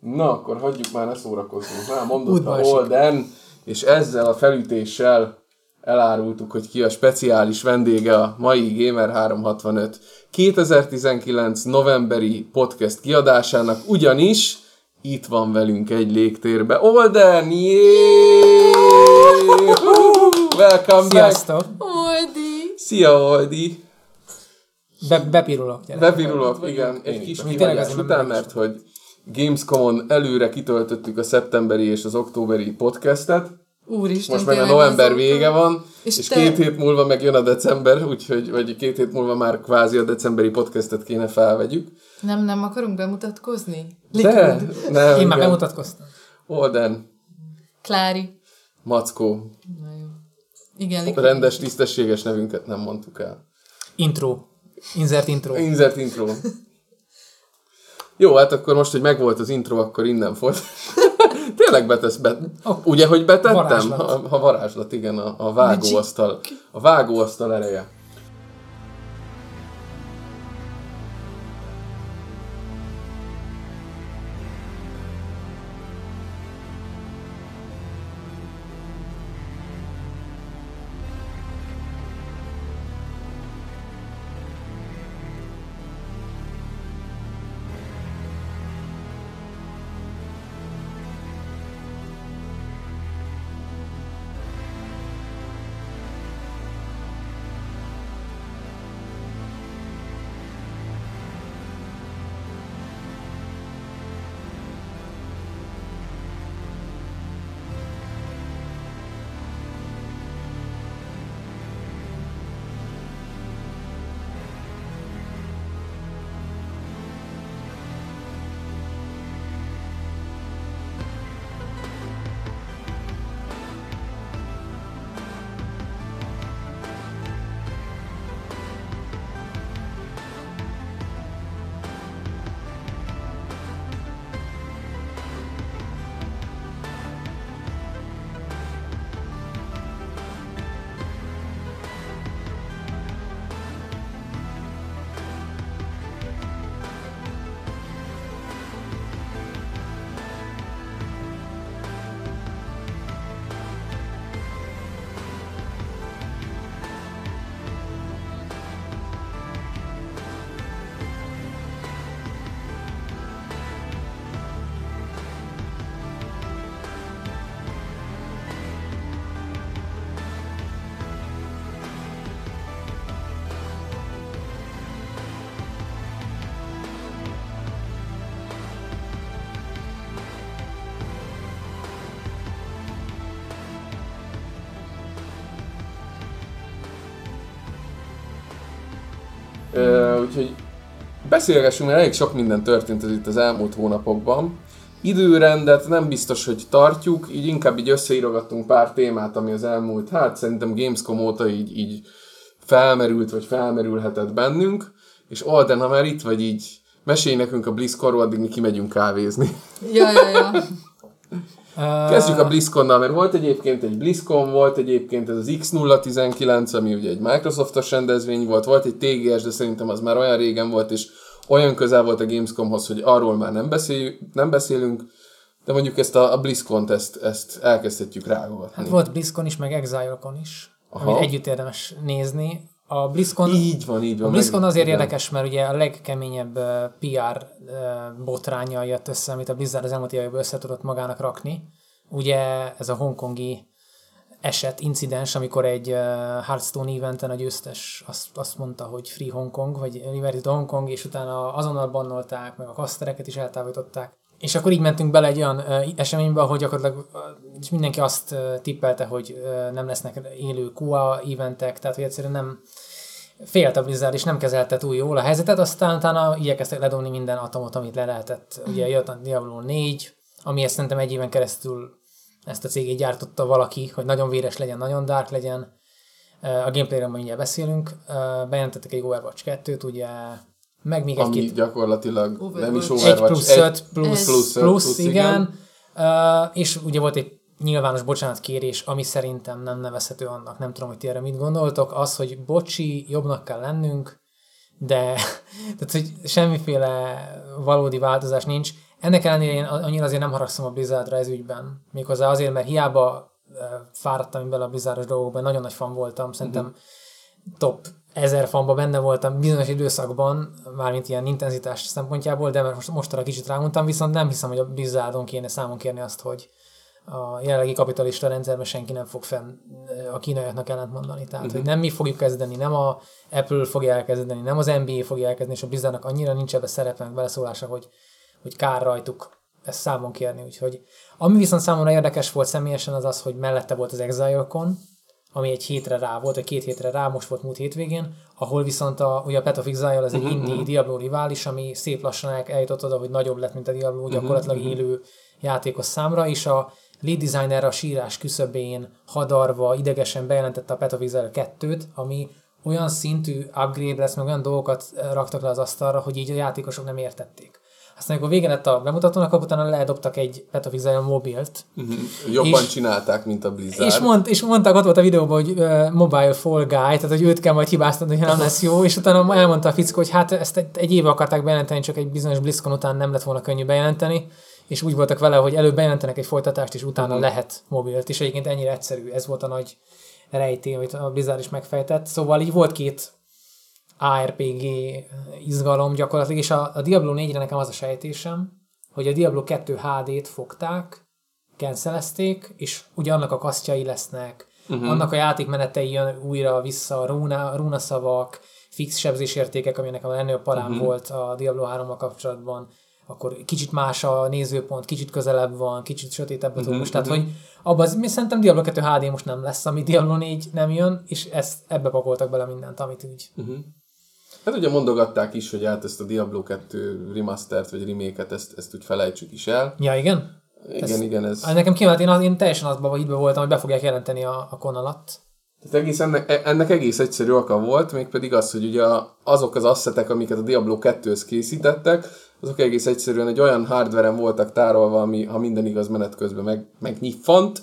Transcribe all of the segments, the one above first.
Na, akkor hagyjuk már, ne szórakozzunk. Már mondotta Holden, és ezzel a felütéssel elárultuk, hogy ki a speciális vendége a mai Gamer 365 2019 novemberi podcast kiadásának, ugyanis itt van velünk egy légtérbe. Olden, Welcome Sziasztok! back! Oldi! Szia, Oldi! Be, bepirulok. Bepirulok, igen. Egy kis kihagyás után, mert hogy Gamescom-on előre kitöltöttük a szeptemberi és az októberi podcastet. Úristen, Most meg a november vége van, és, és te... két hét múlva meg jön a december, úgyhogy, vagy két hét múlva már kvázi a decemberi podcastet kéne felvegyük. Nem, nem akarunk bemutatkozni? De, nem. Én már bemutatkoztam. Olden. Klári. Mackó. Na jó. Igen, Likud. Rendes, tisztességes nevünket nem mondtuk el. Intro. Insert intro. Insert intro. Jó, hát akkor most, hogy megvolt az intro, akkor innen fort. Tényleg betesz, be, oh, ugye, hogy betettem? Varázslat. Ha, ha varázslat, igen, a, a vágóasztal, a vágóasztal ereje. Uh, úgyhogy beszélgessünk, mert elég sok minden történt ez itt az elmúlt hónapokban. Időrendet nem biztos, hogy tartjuk, így inkább így összeírogattunk pár témát, ami az elmúlt, hát szerintem Gamescom óta így, így felmerült, vagy felmerülhetett bennünk, és Alden, ha már itt vagy így, mesélj nekünk a BlizzConról, addig mi kimegyünk kávézni. Ja, ja, ja. Kezdjük a BlizzConnal, mert volt egyébként egy BlizzCon, volt egyébként ez az X019, ami ugye egy Microsoftos rendezvény volt, volt egy TGS, de szerintem az már olyan régen volt, és olyan közel volt a Gamescomhoz, hogy arról már nem, beszél, nem beszélünk, de mondjuk ezt a, a BlizzCon-t, ezt, ezt elkezdhetjük rágolni. Hát volt BlizzCon is, meg Exile-kon is, Aha. amit együtt érdemes nézni. A BlizzCon, így van, így van. A BlizzCon azért igen. érdekes, mert ugye a legkeményebb PR botránya jött össze, amit a Blizzard az elmúlt években össze tudott magának rakni. Ugye ez a hongkongi eset, incidens, amikor egy Hearthstone eventen a győztes azt, azt mondta, hogy Free Hong Kong, vagy Liberty Hong Kong, és utána azonnal bannolták, meg a kasztereket is eltávolították. És akkor így mentünk bele egy olyan eseménybe, hogy gyakorlatilag uh, mindenki azt tippelte, hogy nem lesznek élő QA eventek, tehát hogy egyszerűen nem félt a Blizzard, és nem kezelte túl jól a helyzetet, aztán utána igyekeztek ledobni minden atomot, amit le lehetett. Ugye jött a Diablo 4, ami ezt szerintem egy éven keresztül ezt a cégét gyártotta valaki, hogy nagyon véres legyen, nagyon dark legyen. A gameplayről mindjárt beszélünk. Bejelentettek egy Overwatch 2-t, ugye meg még egy két... gyakorlatilag Overwatch. nem is Overwatch. Egy plusz 5, plusz, plusz, plusz, plusz, igen. igen. Uh, és ugye volt egy nyilvános bocsánatkérés, ami szerintem nem nevezhető annak, nem tudom, hogy ti erre mit gondoltok, az, hogy bocsi, jobbnak kell lennünk, de tehát, hogy semmiféle valódi változás nincs. Ennek ellenére én annyira azért nem haragszom a Blizzardra ez ügyben. Méghozzá azért, mert hiába fáradtam bele a Blizzardos dolgokban, nagyon nagy fan voltam, szerintem Mhm. top ezer fanba benne voltam bizonyos időszakban, mármint ilyen intenzitás szempontjából, de most, mostanra kicsit rámondtam, viszont nem hiszem, hogy a Blizzardon kéne számon kérni azt, hogy a jelenlegi kapitalista rendszerben senki nem fog fenn a kínaiaknak ellent mondani. Tehát, uh-huh. hogy nem mi fogjuk kezdeni, nem a Apple fogja elkezdeni, nem az NBA fogja elkezdeni, és a Blizzardnak annyira nincs ebbe szerepe, meg beleszólása, hogy, hogy kár rajtuk ezt számon kérni. Úgyhogy ami viszont számomra érdekes volt személyesen az az, hogy mellette volt az ExileCon, ami egy hétre rá volt, vagy két hétre rá, most volt múlt hétvégén, ahol viszont a, ugye a of Exile az egy uh-huh. indie Diablo rivális, ami szép lassan el- eljutott oda, hogy nagyobb lett, mint a Diablo, gyakorlatilag uh-huh. élő játékos számra, és a lead designer a sírás küszöbén hadarva idegesen bejelentette a of Exile 2-t, ami olyan szintű upgrade lesz, meg olyan dolgokat eh, raktak le az asztalra, hogy így a játékosok nem értették. Aztán, amikor vége lett a bemutatónak, akkor utána ledobtak egy of Exile mobilt, Uh-huh. Jobban És- csinálták, mint a Blizzard. és, mond, és mondták, ott volt a videóban, hogy uh, mobile fall guy, tehát hogy őt kell majd hibáztatni, hogy nem lesz jó, és utána elmondta a fickó, hogy hát ezt egy, egy éve akarták bejelenteni, csak egy bizonyos BlizzCon után nem lett volna könnyű bejelenteni, és úgy voltak vele, hogy előbb bejelentenek egy folytatást, és utána uh-huh. lehet mobilt, és egyébként ennyire egyszerű, ez volt a nagy rejtély, amit a Blizzard is megfejtett. Szóval így volt két ARPG izgalom gyakorlatilag, és a, a Diablo 4-re nekem az a sejtésem, hogy a Diablo 2 HD-t fogták, cancelezték, és ugye annak a kasztjai lesznek, uh-huh. annak a játékmenetei jön újra vissza, rúna, rúnaszavak, fix sebzésértékek, ami nekem a legnagyobb parám uh-huh. volt a Diablo 3-mal kapcsolatban, akkor kicsit más a nézőpont, kicsit közelebb van, kicsit sötétebb a uh-huh, tehát hogy abban mi szerintem Diablo 2 HD most nem lesz, ami Diablo 4 nem jön, és ezt ebbe pakoltak bele mindent, amit úgy. Uh-huh. Hát ugye mondogatták is, hogy hát ezt a Diablo 2 remastert vagy remake-et, ezt, ezt úgy felejtsük is el. Ja, igen? Igen, Ez- igen, ez... Hát Nekem kívánt, én, az- én teljesen azban hitbe voltam, hogy be fogják jelenteni a, a kon alatt. Tehát egész ennek, ennek egész egyszerű oka volt, mégpedig az, hogy ugye azok az asszetek, amiket a Diablo 2-höz készítettek, azok egész egyszerűen egy olyan hardveren voltak tárolva, ami, ha minden igaz, menet közben meg, megnyiffant,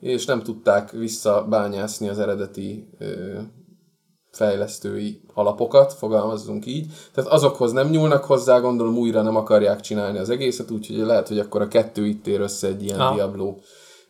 és nem tudták visszabányászni az eredeti ö, fejlesztői alapokat, fogalmazzunk így. Tehát azokhoz nem nyúlnak hozzá, gondolom újra nem akarják csinálni az egészet, úgyhogy lehet, hogy akkor a kettő itt ér össze egy ilyen Ah. Diablo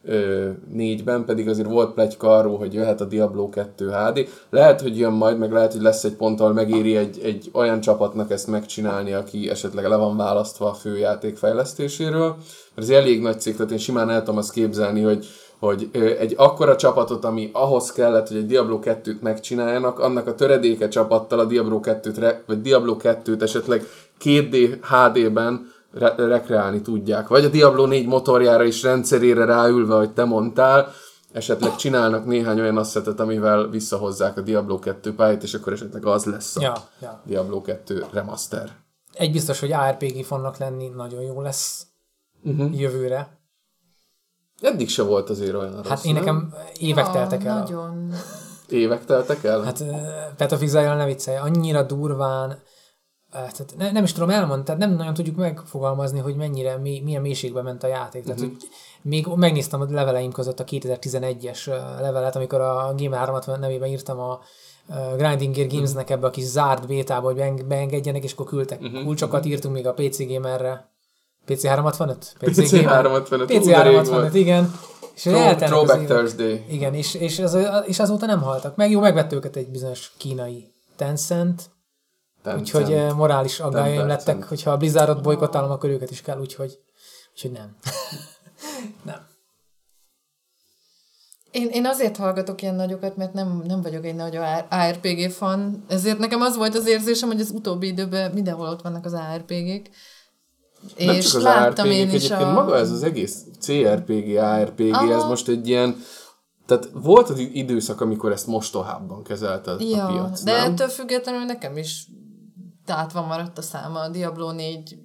ö, négyben, pedig azért volt pletyka arról, hogy jöhet a Diablo 2 HD. Lehet, hogy jön majd, meg lehet, hogy lesz egy pont, ahol megéri egy, egy olyan csapatnak ezt megcsinálni, aki esetleg le van választva a főjáték fejlesztéséről. Mert ez elég nagy cég, tehát én simán el tudom azt képzelni, hogy hogy egy akkora csapatot, ami ahhoz kellett, hogy egy Diablo 2-t megcsináljanak, annak a töredéke csapattal a Diablo 2-t, re, vagy Diablo 2-t esetleg 2D HD-ben re- rekreálni tudják. Vagy a Diablo 4 motorjára is rendszerére ráülve, hogy te mondtál, esetleg csinálnak néhány olyan asszetet, amivel visszahozzák a Diablo 2 pályát, és akkor esetleg az lesz a Ja, ja. Diablo 2 remaster. Egy biztos, hogy ARPG fognak lenni, nagyon jó lesz uh-huh. jövőre. Eddig se volt azért olyan rossz, Hát én nem? nekem évek teltek el. Nagyon. Évek teltek el? Hát Exile ne viccelj, annyira durván, tehát ne, nem is tudom elmondani, tehát nem nagyon tudjuk megfogalmazni, hogy mennyire, mi, milyen mélységbe ment a játék. Tehát, uh-huh. hogy még megnéztem a leveleim között a 2011-es uh, levelet, amikor a Game 360 nevében írtam a Grinding Gear Gamesnek ebbe a kis zárt bétába, hogy beeng- beengedjenek, és akkor küldtek uh-huh. kulcsokat, írtunk még a PC Gamerre. PC 365? PC Gamer? 365, PC ú, de rég 365, volt. igen. És Throw, throwback. Thursday. Igen, és, és, az, és azóta nem haltak meg. Jó, megvett őket egy bizonyos kínai Tencent, Tencent. úgyhogy eh, morális Tencent. lettek, hogyha a Blizzardot bolykottálom, akkor őket is kell, úgyhogy, úgyhogy nem. nem. Én, én azért hallgatok ilyen nagyokat, mert nem, nem vagyok egy nagy ARPG fan, ezért nekem az volt az érzésem, hogy az utóbbi időben mindenhol ott vannak az ARPG-k. Nem és csak az láttam ARPG, én is egyébként a... maga ez az egész CRPG, ARPG, Aha. ez most egy ilyen, tehát volt az időszak, amikor ezt mostohábban kezelte a Ja, piac, de nem? ettől függetlenül nekem is tátva maradt a száma a Diablo 4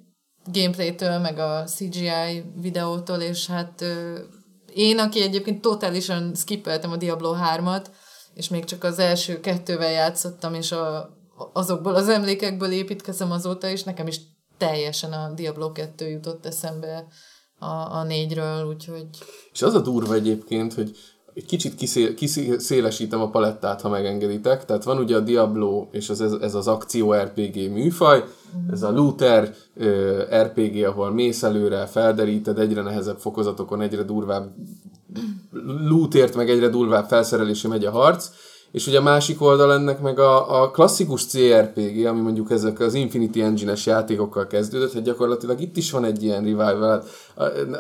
gameplaytől, meg a CGI videótól, és hát én, aki egyébként totálisan skippeltem a Diablo 3-at, és még csak az első kettővel játszottam, és a, azokból az emlékekből építkezem azóta, és nekem is teljesen a Diablo 2 jutott eszembe a, a négyről, úgyhogy És az a durva egyébként, hogy egy kicsit kiszél, kiszélesítem a palettát, ha megengeditek. Tehát van ugye a Diablo és ez, ez az akció RPG műfaj, ez a looter ö, RPG, ahol mész előre, felderíted egyre nehezebb fokozatokon, egyre durvább lootért, meg egyre durvább felszerelésé megy a harc, és ugye a másik oldal ennek meg a, a klasszikus CRPG, ami mondjuk ezek az Infinity Engine-es játékokkal kezdődött, hogy gyakorlatilag itt is van egy ilyen revival. Hát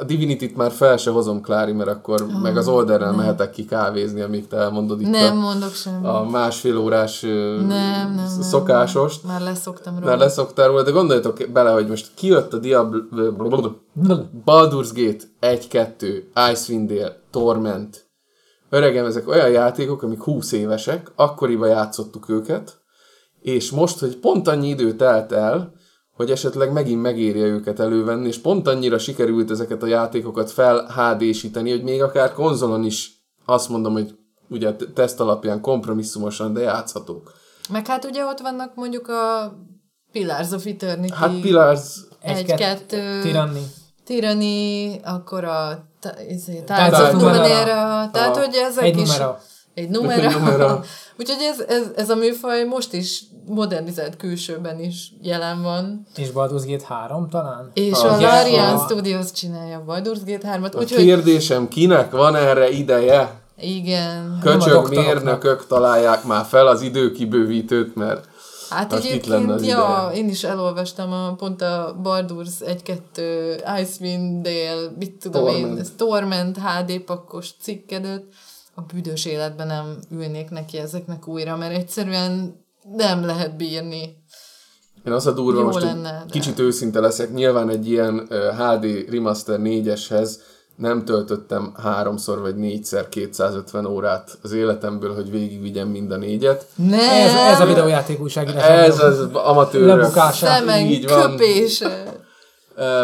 a, Divinity-t már fel se hozom, Klári, mert akkor oh, meg az olderrel mehetek ki kávézni, amíg te elmondod itt Nem a, mondok semmit. a másfél órás nem, nem, nem, szokásost. Már leszoktam róla. Már leszoktál róla, de gondoljatok bele, hogy most kijött a Diablo, Baldur's Gate 1-2, Icewind Dale, Torment, Öregem, ezek olyan játékok, amik 20 évesek, akkoriban játszottuk őket, és most, hogy pont annyi idő telt el, hogy esetleg megint megérje őket elővenni, és pont annyira sikerült ezeket a játékokat fel HD-síteni, hogy még akár konzolon is azt mondom, hogy ugye teszt alapján kompromisszumosan, de játszhatók. Meg hát ugye ott vannak mondjuk a Pillars of Eternity. Hát Pillars... Egy-kettő... Tyranny. Tyranny, akkor a izé, Numenera. Numenera. Tehát, hogy ezek Egy is... numera. Egy numera. Egy numera. Úgyhogy ez, ez, ez a műfaj most is modernizált külsőben is jelen van. És Baldur's Gate 3 talán? És Ah, a Larian a- Studios csinálja a Baldur's Gate 3-at. A Úgyhogy kérdésem, kinek van erre ideje? igen. Köcsög mérnökök találják már fel az időkibővítőt, mert Hát Most az egyébként, ja, ideje. én is elolvastam a, pont a Baldur's 1-2 Icewind Dale, mit tudom Torment. én, ez Torment HD pakkos cikkedet. A büdös életben nem ülnék neki ezeknek újra, mert egyszerűen nem lehet bírni. Én az a durva, Jó most lenne, de- kicsit őszinte leszek, nyilván egy ilyen HD Remaster 4-eshez nem töltöttem háromszor vagy négyszer 250 órát az életemből, hogy végigvigyem mind a négyet. Nem! Ez, ez a videójáték újságírás. Ez az amatőrök. Lebukása. Szemen így van. köpése.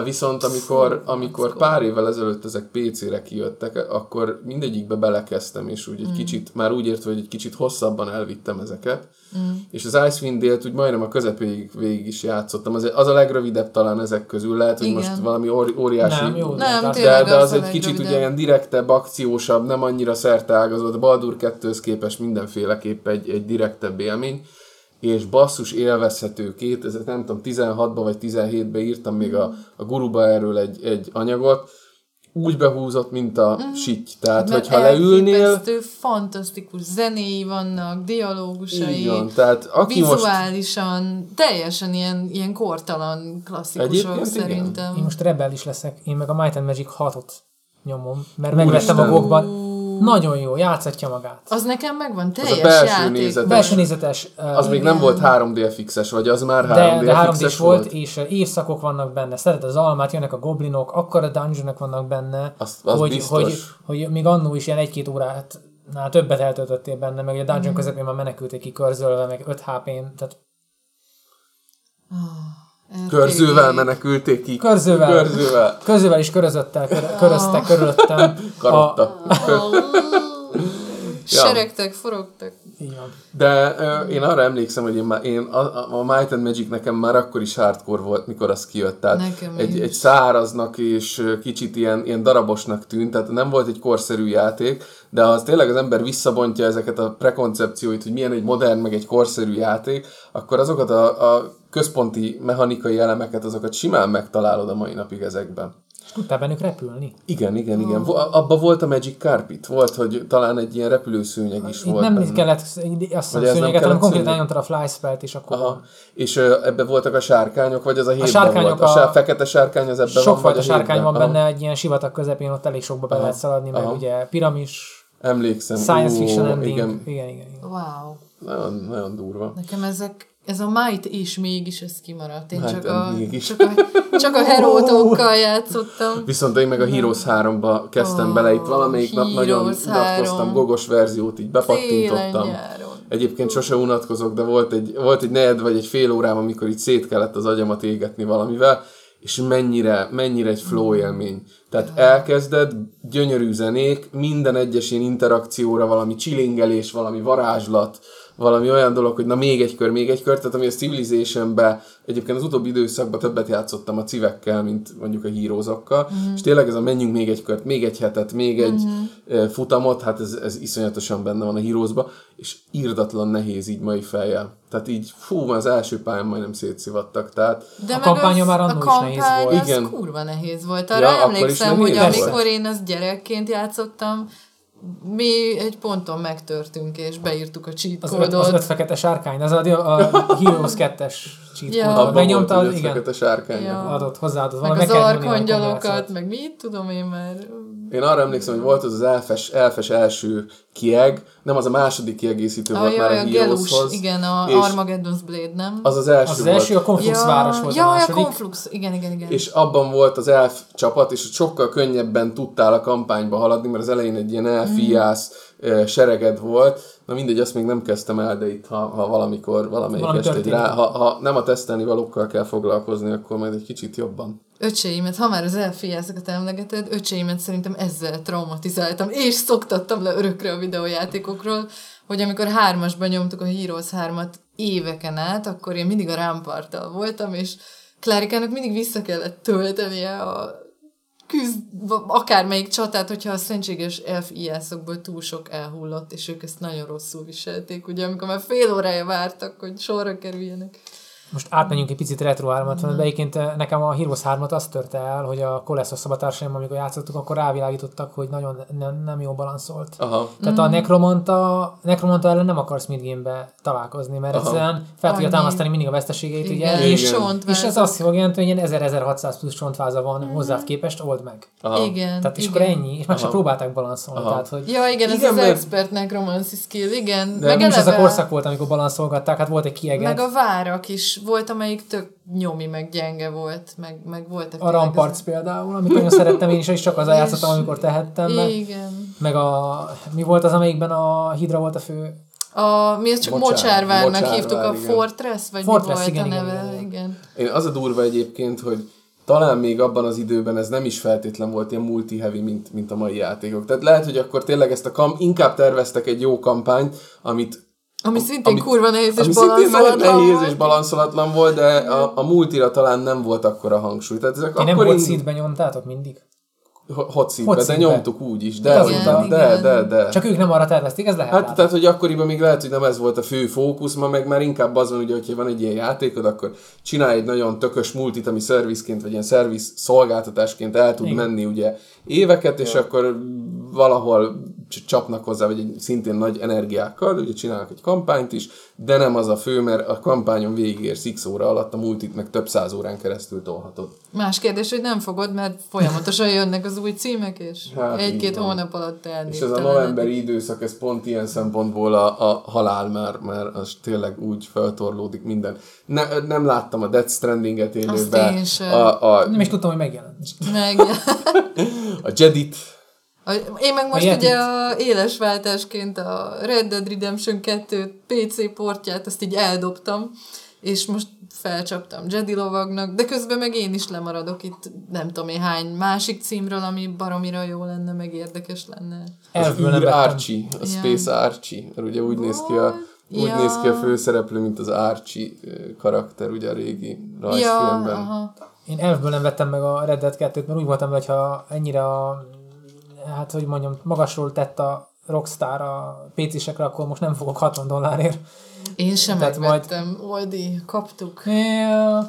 Viszont amikor, amikor pár évvel ezelőtt ezek PC-re kijöttek, akkor mindegyikbe belekezdtem, és úgy egy kicsit, már úgy értve, hogy egy kicsit hosszabban elvittem ezeket. Mm. És az Icewind Dale-t úgy majdnem a közepéig végig is játszottam. Az, az a legrövidebb talán ezek közül. Lehet, hogy Igen. most valami óri- óriási... Nem, jó. Nem, de- de, az az egy kicsit ugye ilyen direktebb, akciósabb, nem annyira szerteágazott. Baldur 2-höz képest mindenféleképp egy, egy direktebb élmény és basszus élvezhető 2000, nem tudom, 16-ba vagy 17-be írtam még a, a guruba erről egy, egy anyagot, úgy behúzott, mint a mm. sitty. Tehát, Mert hogyha leülnél, fantasztikus zenéi vannak, dialógusai, így van. Tehát aki most vizuálisan, teljesen ilyen, ilyen kortalan klasszikusok Egyébként igen. szerintem. Én most rebel is leszek. Én meg a Might and Magic 6-ot nyomom, mert megvettem a gokban. Nagyon jó, játszatja magát. Az nekem megvan, a teljes belső játék. nézet. Belső nézetes. uh, az még nem volt 3D-fixes, vagy az már 3D-fixes de, de 3 d volt, volt? és évszakok vannak benne. Szereted az almát, jönnek a goblinok, akkor a dungeonok vannak benne, Az- az hogy, biztos. hogy, hogy, még annó is ilyen egy-két órát nál többet eltöltöttél benne, meg a dungeon Mhm. közepén már menekülték ki körzölve, meg 5 HP-n, tehát RPG. Körzővel menekülték ki. Körzővel. Körzővel. közövel is körözöttel, kör, köröztek körülöttem. Karotta. Seregtek, forogtak. van. De ö, én arra emlékszem, hogy én, már, én a, a, a Might and Magic nekem már akkor is hardcore volt, mikor az kijött. Tehát Nekem egy, is. egy száraznak és kicsit ilyen, ilyen darabosnak tűnt, tehát nem volt egy korszerű játék, de ha az tényleg az ember visszabontja ezeket a prekoncepcióit, hogy milyen egy modern, meg egy korszerű játék, akkor azokat a, a központi mechanikai elemeket, azokat simán megtalálod a mai napig ezekben. És tudtál bennük repülni. Igen, igen, igen. Oh. Abba volt a Magic Carpet. Volt, hogy talán egy ilyen repülőszőnyeg is Itt volt nem benne. kellett azt nem szőnyeget, hanem konkrétan elnyomtad a fly spellt, és akkor Aha. És ö, ebbe voltak a sárkányok, vagy az a hétben sárkányok volt? A, a- fekete sárkány az ebben van, vagy sokfajta a sárkány van Aha. benne, egy ilyen sivatag közepén, ott elég sokba be lehet szaladni, meg Aha. ugye piramis, Emlékszem. science Ó, fiction ending. Igen, Igen, igen, igen. Wow. Nagyon, nagyon durva. Nekem ezek, ez a Might is mégis ez kimaradt. Én Might csak a, mégis. csak a, csak a herótokkal játszottam. Viszont én meg a Heroes 3-ba kezdtem Ó, bele, itt valamelyik nap nagyon Heroes unatkoztam, 3. gogos verziót így bepattintottam. Egyébként sose unatkozok, de volt egy, volt egy negyed vagy egy fél órám, amikor így szét kellett az agyamat égetni valamivel, és mennyire, mennyire egy flow élmény. Tehát elkezded, gyönyörű zenék, minden egyes ilyen interakcióra valami csilingelés, valami varázslat, valami olyan dolog, hogy na még egy kör, még egy kör, tehát ami a Civilization-be egyébként az utóbbi időszakban többet játszottam a civekkel, mint mondjuk a hírózokkal, mm. és tényleg ez a menjünk még egy kört, még egy hetet, még egy mm. futamot, hát ez, ez iszonyatosan benne van a hírózba, és írdatlan nehéz így mai fejjel. Tehát így, fú, az első pályán majdnem szétszivattak, tehát... De a kampánya már annól is nehéz volt. Az Igen. kurva nehéz volt. Arra ja, emlékszem, hogy amikor én azt gyerekként játszottam, mi egy ponton megtörtünk, és beírtuk a cheat az kódot. Az öt fekete sárkány, az a, a Heroes 2-es cheat ja. kódot. Megnyomtad, igen. Fekete sárkány. Ja. Adott hozzáadott. Meg az arkangyalokat, meg mit tudom én már. Én arra emlékszem, hogy volt az az elfes, elfes első kieg, nem az a második kiegészítő a, volt jaj, már a, a Heroeshoz. Igen, a Armageddon's Blade, nem? Az az első Az, az első a Conflux ja, város volt ja, a második. a Conflux, igen, igen, igen. És abban volt az elf csapat, és sokkal könnyebben tudtál a kampányba haladni, mert az elején egy ilyen elfiász mm. sereged volt. Na mindegy, azt még nem kezdtem el, de itt, ha, ha valamikor, valamelyik Valami este, rá, ha, ha nem a tesztelni valókkal kell foglalkozni, akkor majd egy kicsit jobban. Öcséimet, ha már az elfiászeket emlegeted, öcséimet szerintem ezzel traumatizáltam, és szoktattam le örökre a videójátékokról, hogy amikor hármasban nyomtuk a Heroes 3-at éveken át, akkor én mindig a rámparttal voltam, és Klarikának mindig vissza kellett töltenie a küzd, akármelyik csatát, hogyha a szentséges elf ijászokból túl sok elhullott, és ők ezt nagyon rosszul viselték, ugye, amikor már fél órája vártak, hogy sorra kerüljenek most átmenjünk egy picit retro 3 mm. egyébként eh, nekem a Heroes 3 azt törte el, hogy a Koleszos szabatársaim, amikor játszottuk, akkor rávilágítottak, hogy nagyon nem, nem jó balanszolt. Aha. Tehát mm. a Necromanta, Necromanta ellen nem akarsz midgame-be találkozni, mert Aha. egyszerűen fel tudja támasztani mindig a veszteségeit, ugye? És, és ez azt jelenti, hogy ilyen 1000-1600 plusz csontváza van mm. hozzád képest, old meg. Aha. Igen. Tehát és igen. akkor ennyi, és meg se próbálták balanszolni. Aha. Tehát, hogy... Ja, igen, ez igen, az mert... expert necromancy skill, igen. De meg nem eleve... is ez a korszak volt, amikor balanszolgatták, hát volt egy kieget. Meg a várak is volt, amelyik tök nyomi, meg gyenge volt, meg, meg voltak. A Ramparts az... például, amit nagyon szerettem én is, és csak az játszottam, amikor tehettem. Meg, igen. Meg a, mi volt az, amelyikben a Hidra volt a fő a, mi ezt csak Mocsár, Mocsárvárnak Mocsárvár, hívtuk, a igen. Fortress, vagy Fortress, mi volt igen, a neve? Igen, igen. igen. Én az a durva egyébként, hogy talán még abban az időben ez nem is feltétlen volt ilyen multi-heavy, mint, mint a mai játékok. Tehát lehet, hogy akkor tényleg ezt a kam inkább terveztek egy jó kampányt, amit ami szintén amit, kurva nehéz és balanszólatlan nehéz és balanszolatlan volt, de a, a multira talán nem volt akkor a hangsúly. Tehát ezek Ti nem volt szintben nyomtátok mindig? hot seatbe, de nyomtuk úgy is. De, igen, de, de, de, de. Csak ők nem arra tervezték, ez lehet. Hát látni. tehát, hogy akkoriban még lehet, hogy nem ez volt a fő fókusz, ma meg már inkább az van, ugye, hogyha van egy ilyen játékod, akkor csinálj egy nagyon tökös multit, ami szervizként, vagy ilyen szerviz szolgáltatásként el tud igen. menni ugye éveket, és akkor valahol csapnak hozzá, vagy egy szintén nagy energiákkal, ugye csinálnak egy kampányt is, de nem az a fő, mert a kampányon végigér x óra alatt, a multit meg több száz órán keresztül tolhatod. Más kérdés, hogy nem fogod, mert folyamatosan jönnek az új címek, és hát, egy-két hónap alatt elnéztem. És ez a novemberi időszak, ez pont ilyen szempontból a, a halál már, mert az tényleg úgy feltorlódik minden. Ne, nem láttam a Death Stranding-et élőben. A, a, nem is tudtam, hogy megjelent. Megjelent. a Jedit én meg most a ugye a éles váltásként a Red Dead Redemption 2 PC portját, azt így eldobtam, és most felcsaptam Jedi lovagnak, de közben meg én is lemaradok itt nem tudom én hány másik címről, ami baromira jó lenne, meg érdekes lenne. Az űr Archie, a Space ja. Archie, mert ugye úgy néz ki a úgy ja. néz ki a főszereplő, mint az Archie karakter, ugye a régi rajzfilmben. Ja, aha. Én elfből nem vettem meg a Red Dead 2-t, mert úgy voltam, hogy ha ennyire a hát hogy mondjam, magasról tett a Rockstar a PC-sekre, akkor most nem fogok 60 dollárért. Én sem Tehát megvettem, majd... Oldi, kaptuk. Yeah.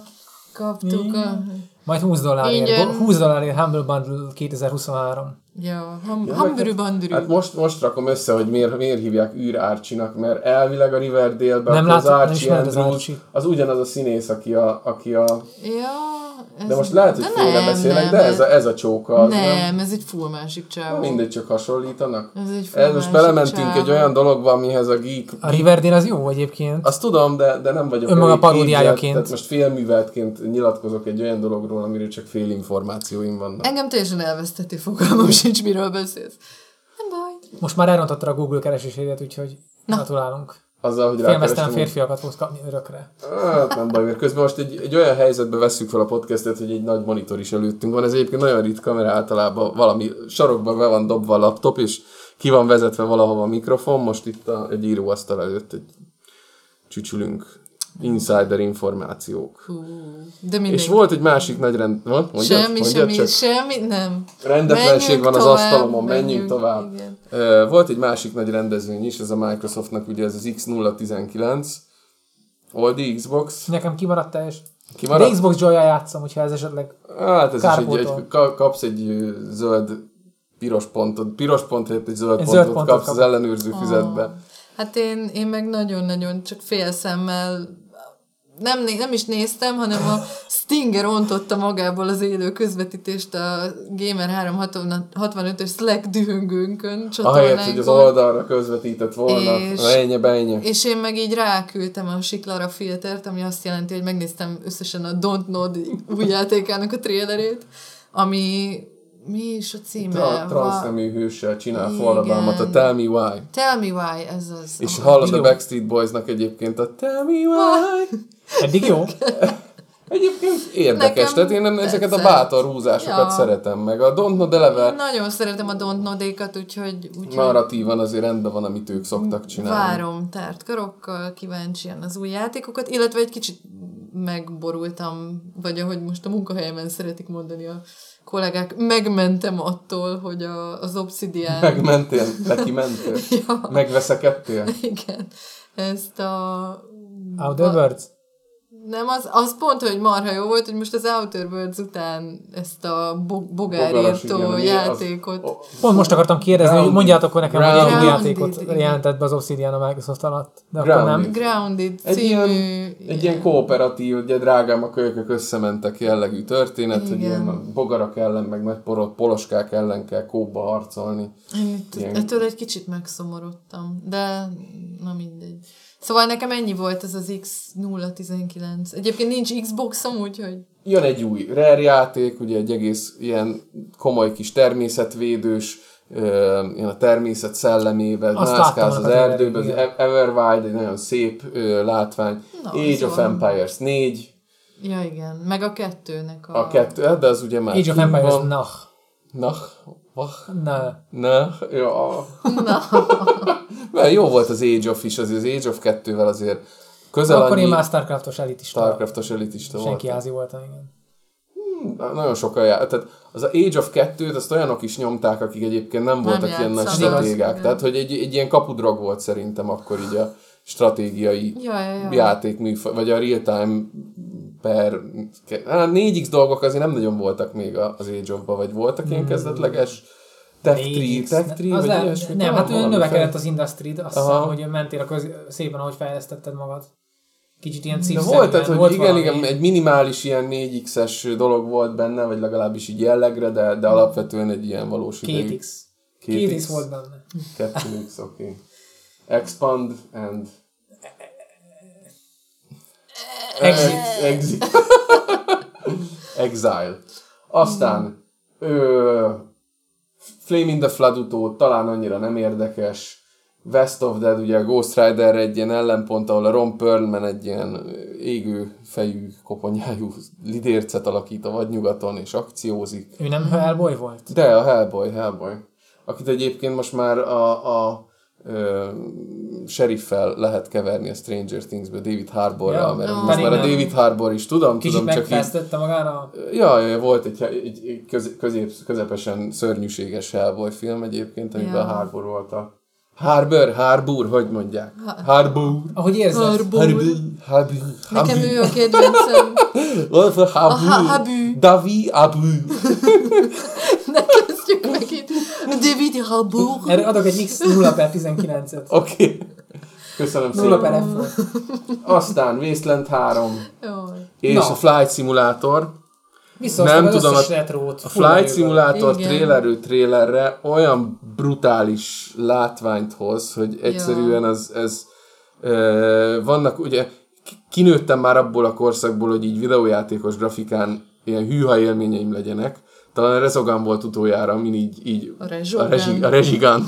Kaptuk. Yeah. A... Majd 20 dollárért. Igen. 20 dollárért Humble Bundle 2023. Ja, Humble Bundle. Hát most, most rakom össze, hogy miért, miért hívják űr Archie-nak, mert elvileg a Riverdale-ben nem az Archie Andrews, az, Archie. az ugyanaz a színész, aki a... Aki a ja ez de most lehet, hogy félre beszélek, nem, de ez a, ez a csóka az, nem, nem, ez egy full másik csávó. Mindegy, csak hasonlítanak. Ez egy full ez most belementünk csávó. egy olyan dologba, amihez a geek... A Riverdale az jó egyébként. Azt tudom, de, de nem vagyok Önmaga paródiájaként. Tehát most félműveltként nyilatkozok egy olyan dologról, amiről csak fél információim vannak. Engem teljesen elveszteti fogalmam sincs, miről beszélsz. Nem baj. Most már elrontottad a Google keresésédet, úgyhogy Na. gratulálunk azzal, hogy Filmesztelen férfiakat fogsz kapni örökre. Hát nem baj, mert közben most egy, egy olyan helyzetbe veszük fel a podcastet, hogy egy nagy monitor is előttünk van. Ez egyébként nagyon ritka, mert általában valami sarokban be van dobva a laptop, és ki van vezetve valahova a mikrofon. Most itt a, egy íróasztal előtt egy csücsülünk insider információk. Hú, de mindegy. És volt egy másik nagy rend... Mondjad, mondjad, semmi, mondjad semmi, csak. semmi, nem. Rendetlenség Menjünk van az tovább, asztalomon, menjünk, menjünk, tovább. igen. Volt egy másik nagy rendezvény is, ez a Microsoftnak ugye ez az X019, Oldie Xbox, Nekem kimaradt teljes. Kimaradt? De Xbox joy játszom, hogyha ez esetleg hát ez is egy, Kárpótol. egy, ka- kapsz egy zöld piros pontot, piros pont helyett egy zöld Egy pontot, zöld pontot kapsz az kap. ellenőrző füzetbe. Hát én, én meg nagyon-nagyon csak fél szemmel nem, nem is néztem, hanem a Stinger ontotta magából az élő közvetítést a Gamer 365-ös Slack dühöngőnkön, Ahelyett, hogy az oldalra közvetített volna, És- ennyi, ennyi. És én meg így ráküldtem a Siklara filtert, ami azt jelenti, hogy megnéztem összesen a Don't Nod új játékának a trailerét, ami mi is a címe? Tra- Va- transznemű hőssel csinál Igen. forradalmat, a Tell Me Why. Tell me why, ez az. És hallod a. Backstreet Boysnak egyébként a Tell Me Why. eddig jó. Egyébként érdekes, Nekem tehát én nem- ezeket a bátor húzásokat Ja. szeretem, meg a Don't Know eleve Én nagyon szeretem a Don't Nodékat, úgyhogy, úgyhogy narratívan azért rendben van, amit ők szoktak csinálni. várom tárt karokkal, kíváncsian az új játékokat, illetve egy kicsit megborultam, vagy ahogy most a munkahelyemen szeretik mondani a kollégák, megmentem attól, hogy a, az Obsidian Megmentél, neki mentél, Ja. megveszekedtél. igen, ezt a Outer Worlds. Nem, az, az pont, hogy marha jó volt, hogy most az Outer Worlds után ezt a bo- bogárírtó játékot. Az, Pont most akartam kérdezni, hogy Grounded. mondjátok akkor nekem, hogy egy új Grounded. játékot jelentett be az Obsidian a Microsoft alatt. De akkor Grounded. nem. Grounded egy, című... ilyen, egy ilyen kooperatív, ugye drágám a kölykök összementek jellegű történet, hogy Igen. ilyen bogarak ellen, meg nagy poro- poloskák ellen kell kóba harcolni. Én itt- Ilyen- Ettől egy kicsit megszomorodtam, de na mindegy. Szóval nekem ennyi volt ez az X019. Egyébként nincs Xboxom, úgyhogy Jön egy új Rare játék, ugye egy egész ilyen komoly kis természetvédős, ilyen a természet szellemével, mászkálsz az annak a erdőben, az trailerét, Everwild, egy nagyon szép látvány. Na, Age of szóval- Empires 4, ja igen, meg a kettőnek a... a kettő, hát de az ugye már Age of Empires, van. na. Na, vach, Na. na, ja. Mert jó volt az Age of is, azért az Age of 2-vel azért közel Akkor én annyi már Starcraftos elitista. Starcraftos elitista volt. Senki házi voltam, igen. Nagyon sokan já... Tehát az a Age of 2-t azt olyanok is nyomták, akik egyébként nem voltak ilyen nagy stratégák. Tehát, hogy egy, egy ilyen kapudrog volt szerintem akkor így a stratégiai Ja, ja, ja. játékműfaj, vagy a real-time per... Hát 4X dolgok azért nem nagyon voltak még a- az Age of-ba, vagy voltak ilyen kezdetleges Tech Tree, Négy- Tech Tree, az vagy le, ilyesmi? nem, hát valami növekedett fel- az industry azt hiszem, hogy mentél a köz, szépen, ahogy fejlesztetted magad. Kicsit ilyen De volt, tehát, hogy volt igen, valami- igen, egy minimális ilyen 4X-es dolog volt benne, vagy legalábbis így jellegre, de, de alapvetően egy ilyen valós idejű. 2X. 2X volt benne. 2X, oké. Okay. Expand and... Exit. Exit. Exile. Aztán ö, Flame in the Flood utó talán annyira nem érdekes. West of Dead, ugye a Ghost Rider egy ilyen ellenpont, ahol a Ron Perlman egy ilyen égő fejű, koponyájú lidércet alakít a vadnyugaton, és akciózik. Ő nem Hellboy volt? De a Hellboy, Hellboy. Akit egyébként most már a, a ö, sheriffel lehet keverni a Stranger Things-be, David Harbourral, Ja, mert ah. most már a. David Harbour is, tudom, Kicsit tudom, csak így, magára. Ja, ja, volt egy, egy, egy köz, közép, közepesen szörnyűséges Hellboy film egyébként, amiben Ja. Harbour volt a... Harbour, Harbour, hogy mondják? Harbour. Ahogy érzed. Harbour. Harbour. Harbour. Nekem ő a kedvencem. Harbour. A Ha- Habu. Davi Abu. Ne kezdjük meg itt. David Harbour. Erre adok egy X 0 per 19-et. Oké. Okay. Köszönöm 0 per szépen. F volt. Aztán Wasteland 3 Jaj. és Na. a Flight Simulator. Visszahoztam Nem tudom, a- retrót. A Flight. Simulator Igen. trailerről trailerre olyan brutális látványt hoz, hogy egyszerűen az, ez ö, vannak ugye kinőttem már abból a korszakból, hogy így videójátékos grafikán ilyen hűha élményeim legyenek. Talán a Resogun volt utoljára, amin így, így A a, Resogun. rezi, a Rezigun.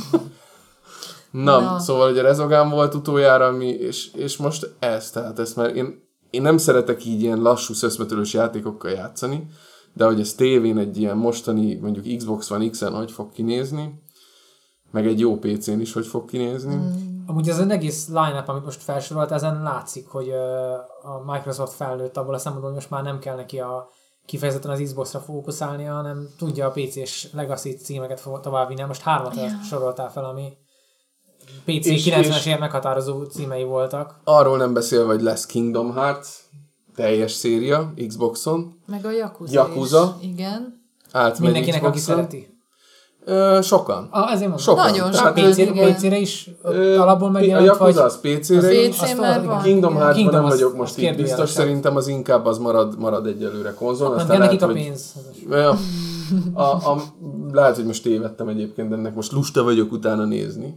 Na, Na. szóval ugye a Resogun volt utoljára, ami, és, és most ez, tehát ezt már én, én nem szeretek így ilyen lassú, szöszmetölős játékokkal játszani, de hogy ez tévén egy ilyen mostani, mondjuk Xbox One X-en hogy fog kinézni, meg egy jó PC-n is hogy fog kinézni, mm. Amúgy ez az egész line-up, amit most felsorolt, ezen látszik, hogy a Microsoft felnőtt abból a szempontból, hogy most már nem kell neki a kifejezetten az Xbox-ra fókuszálnia, hanem tudja a PC-s Legacy címeket továbbvinni. Most hármat Ja. soroltál fel, ami PC És- 90-es és- évek meghatározó címei voltak. Arról nem beszélve, hogy lesz Kingdom Hearts, teljes széria Xboxon, Meg a Yakuza, Yakuza. is. Igen. átmegy Mindenkinek, aki Xboxra. szereti. Ö, sokan. Ah, ezért mondom. Sokan. Nagyon sokan, PC-re. PC-re is Ö, alapból a megjelent, Yakuza vagy... az PC-re is. PC Azt már van. Kingdom. Hearts-ban Kingdom nem az- vagyok most így biztos, szerintem az inkább az marad, marad egyelőre konzol. Nem aztán kell nekik lehet, a hogy- pénz. Ja, a, a, lehet, hogy most tévedtem egyébként, ennek most lusta vagyok utána nézni.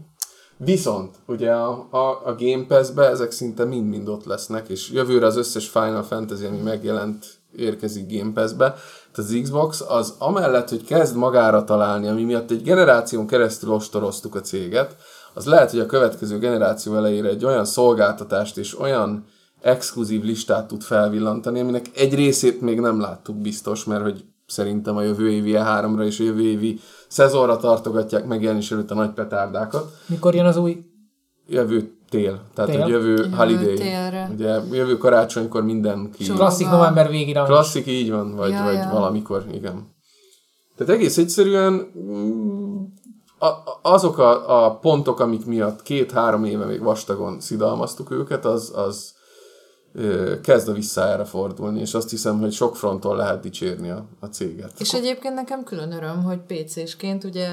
Viszont, ugye a, a, a Game Pass-be ezek szinte mind-mind ott lesznek, és jövőre az összes Final Fantasy, ami megjelent, érkezik Game Pass-be. Az Xbox az amellett, hogy kezd magára találni, ami miatt egy generáción keresztül ostoroztuk a céget, az lehet, hogy a következő generáció elejére egy olyan szolgáltatást és olyan exkluzív listát tud felvillantani, aminek egy részét még nem láttuk biztos, mert hogy szerintem a jövő évi E3-ra és a jövő évi szezonra tartogatják megjelenés előtt a nagy petárdákat. Mikor jön az új... Jövő tél, tehát Tél. hogy jövő, Jövő holiday. télre. Ugye jövő karácsonykor mindenki... Sok- Klasszik november végére. Klasszik így van, vagy, Ja, vagy ja. valamikor, igen. Tehát egész egyszerűen mm, a, a- azok a, a pontok, amik miatt két-három éve még vastagon szidalmaztuk őket, az, az kezd a visszájára fordulni, és azt hiszem, hogy sok fronton lehet dicsérni a, a céget. És egyébként nekem külön öröm, hogy PC-sként ugye,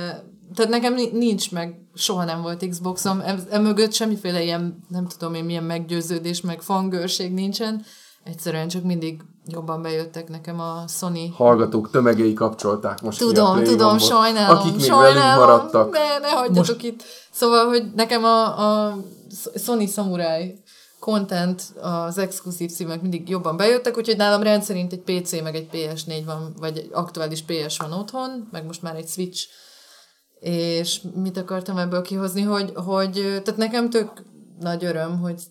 tehát nekem ni- nincs meg, soha nem volt Xboxom, em- emögött semmiféle ilyen, nem tudom én milyen meggyőződés, meg fangőrség nincsen, egyszerűen csak mindig jobban bejöttek nekem a Sony Hallgatók tömegei kapcsolták most ki a Tudom, tudom, sajnálom, Akik még sajnálom, velünk maradtak. Ne, ne hagyjatok Most... itt. Szóval, hogy nekem a, a Sony Samurai content, az exkluzív címek mindig jobban bejöttek, úgyhogy nálam rendszerint egy PC, meg egy PS4 van, vagy egy aktuális PS van otthon, meg most már egy Switch. És mit akartam ebből kihozni, hogy, hogy tehát nekem tök nagy öröm, hogy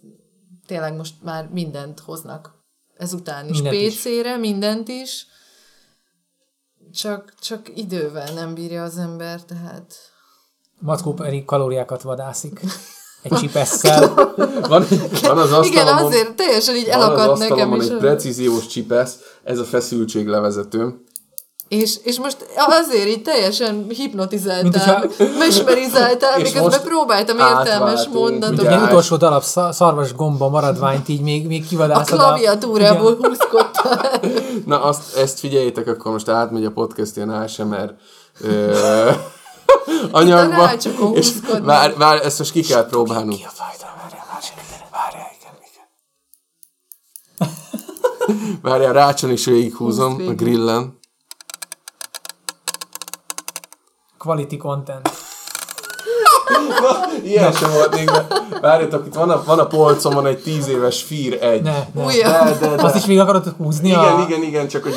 tényleg most már mindent hoznak ezután is. Mindent is. PC-re, mindent is. Csak, csak idővel nem bírja az ember, tehát... Mackó pedig kalóriákat vadászik. Egy csipesszel. Van, van az asztalomon, Igen, azért teljesen így elakadt nekem is. egy precíziós csipesz, ez a feszültséglevezetőm. És, és most azért így teljesen hipnotizáltál, mesmerizáltál, miközben próbáltam értelmes mondatokat. ugye? Utolsó darab szar- szarvas gomba maradványt így még, még A kivadászod. klaviatúrából húzkodtál. Na, azt, ezt figyeljétek, akkor most átmegy a podcast ilyen ASMR ö, anyagba. És húzkodni. vár, vár, ezt most ki kell próbálnunk. Ki a fajta? Várjál, várjál, várjál, igen, igen. Várjál, rácson is végighúzom a grillen. Quality content. Ilyen sem volt még, de várjatok, itt van a, van a polcomon egy tíz éves Fear egy. Ne, ne. De, de, de. Azt is még akarod húzni? Igen, a... igen, igen, csak hogy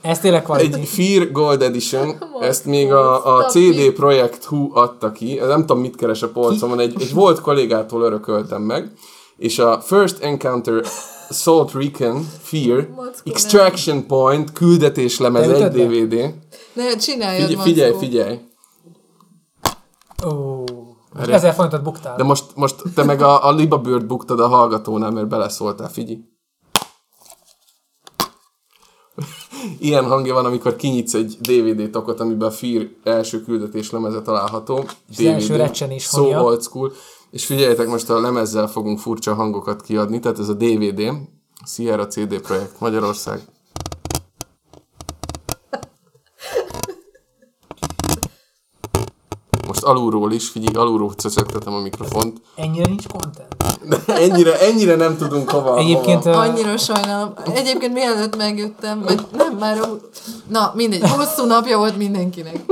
Ez tényleg quality. egy Fear Gold Edition, ezt még a, a CD Projekt Hu adta ki, nem tudom mit keres a polcomon, egy, egy volt kollégától örököltem meg, és a First Encounter Salt Recon Fear Extraction Point küldetéslemez Te egy? DVD. Ne, csináljad, Figy- figyelj, figyelj. Ó, most ezer forintot buktál. De most, most te meg a, a libabőrt buktad a hallgatónál, mert beleszóltál, figyelj. Ilyen hangja van, amikor kinyitsz egy DVD tokot, amiben a Fear első küldetés lemeze található. az első recsenés So hangja. old school. És figyeljetek, most a lemezzel fogunk furcsa hangokat kiadni, tehát ez a DVD, Sierra CD Projekt Magyarország. Most alulról is, figyelj, alulról cöcögtetem a mikrofont. Ennyire nincs content. ennyire, ennyire nem tudunk hova. Egyébként hova. ö, Annyira sajnálom. Egyébként mielőtt megjöttem, vagy nem már a... Na, mindegy, hosszú napja volt mindenkinek.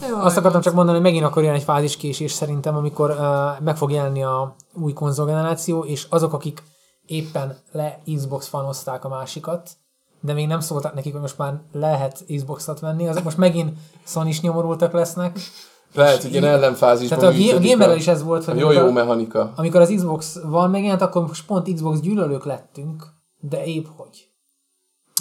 Jaj, azt akartam csak mondani, hogy megint akkor jön egy fáziskésés szerintem, amikor ö, meg fog jelenni a új konzolgeneráció, és azok, akik éppen le Xbox fanozták a másikat, de még nem szóltak nekik, hogy most már lehet Xbox-ot venni, azok most megint sony nyomorultak lesznek. Lehet, hogy ilyen ellenfázisban Tehát a, a gamerrel is ez volt, hogy jó jó mechanika. amikor az Xbox van megjelent, akkor most pont Xbox gyűlölők lettünk, de épp hogy.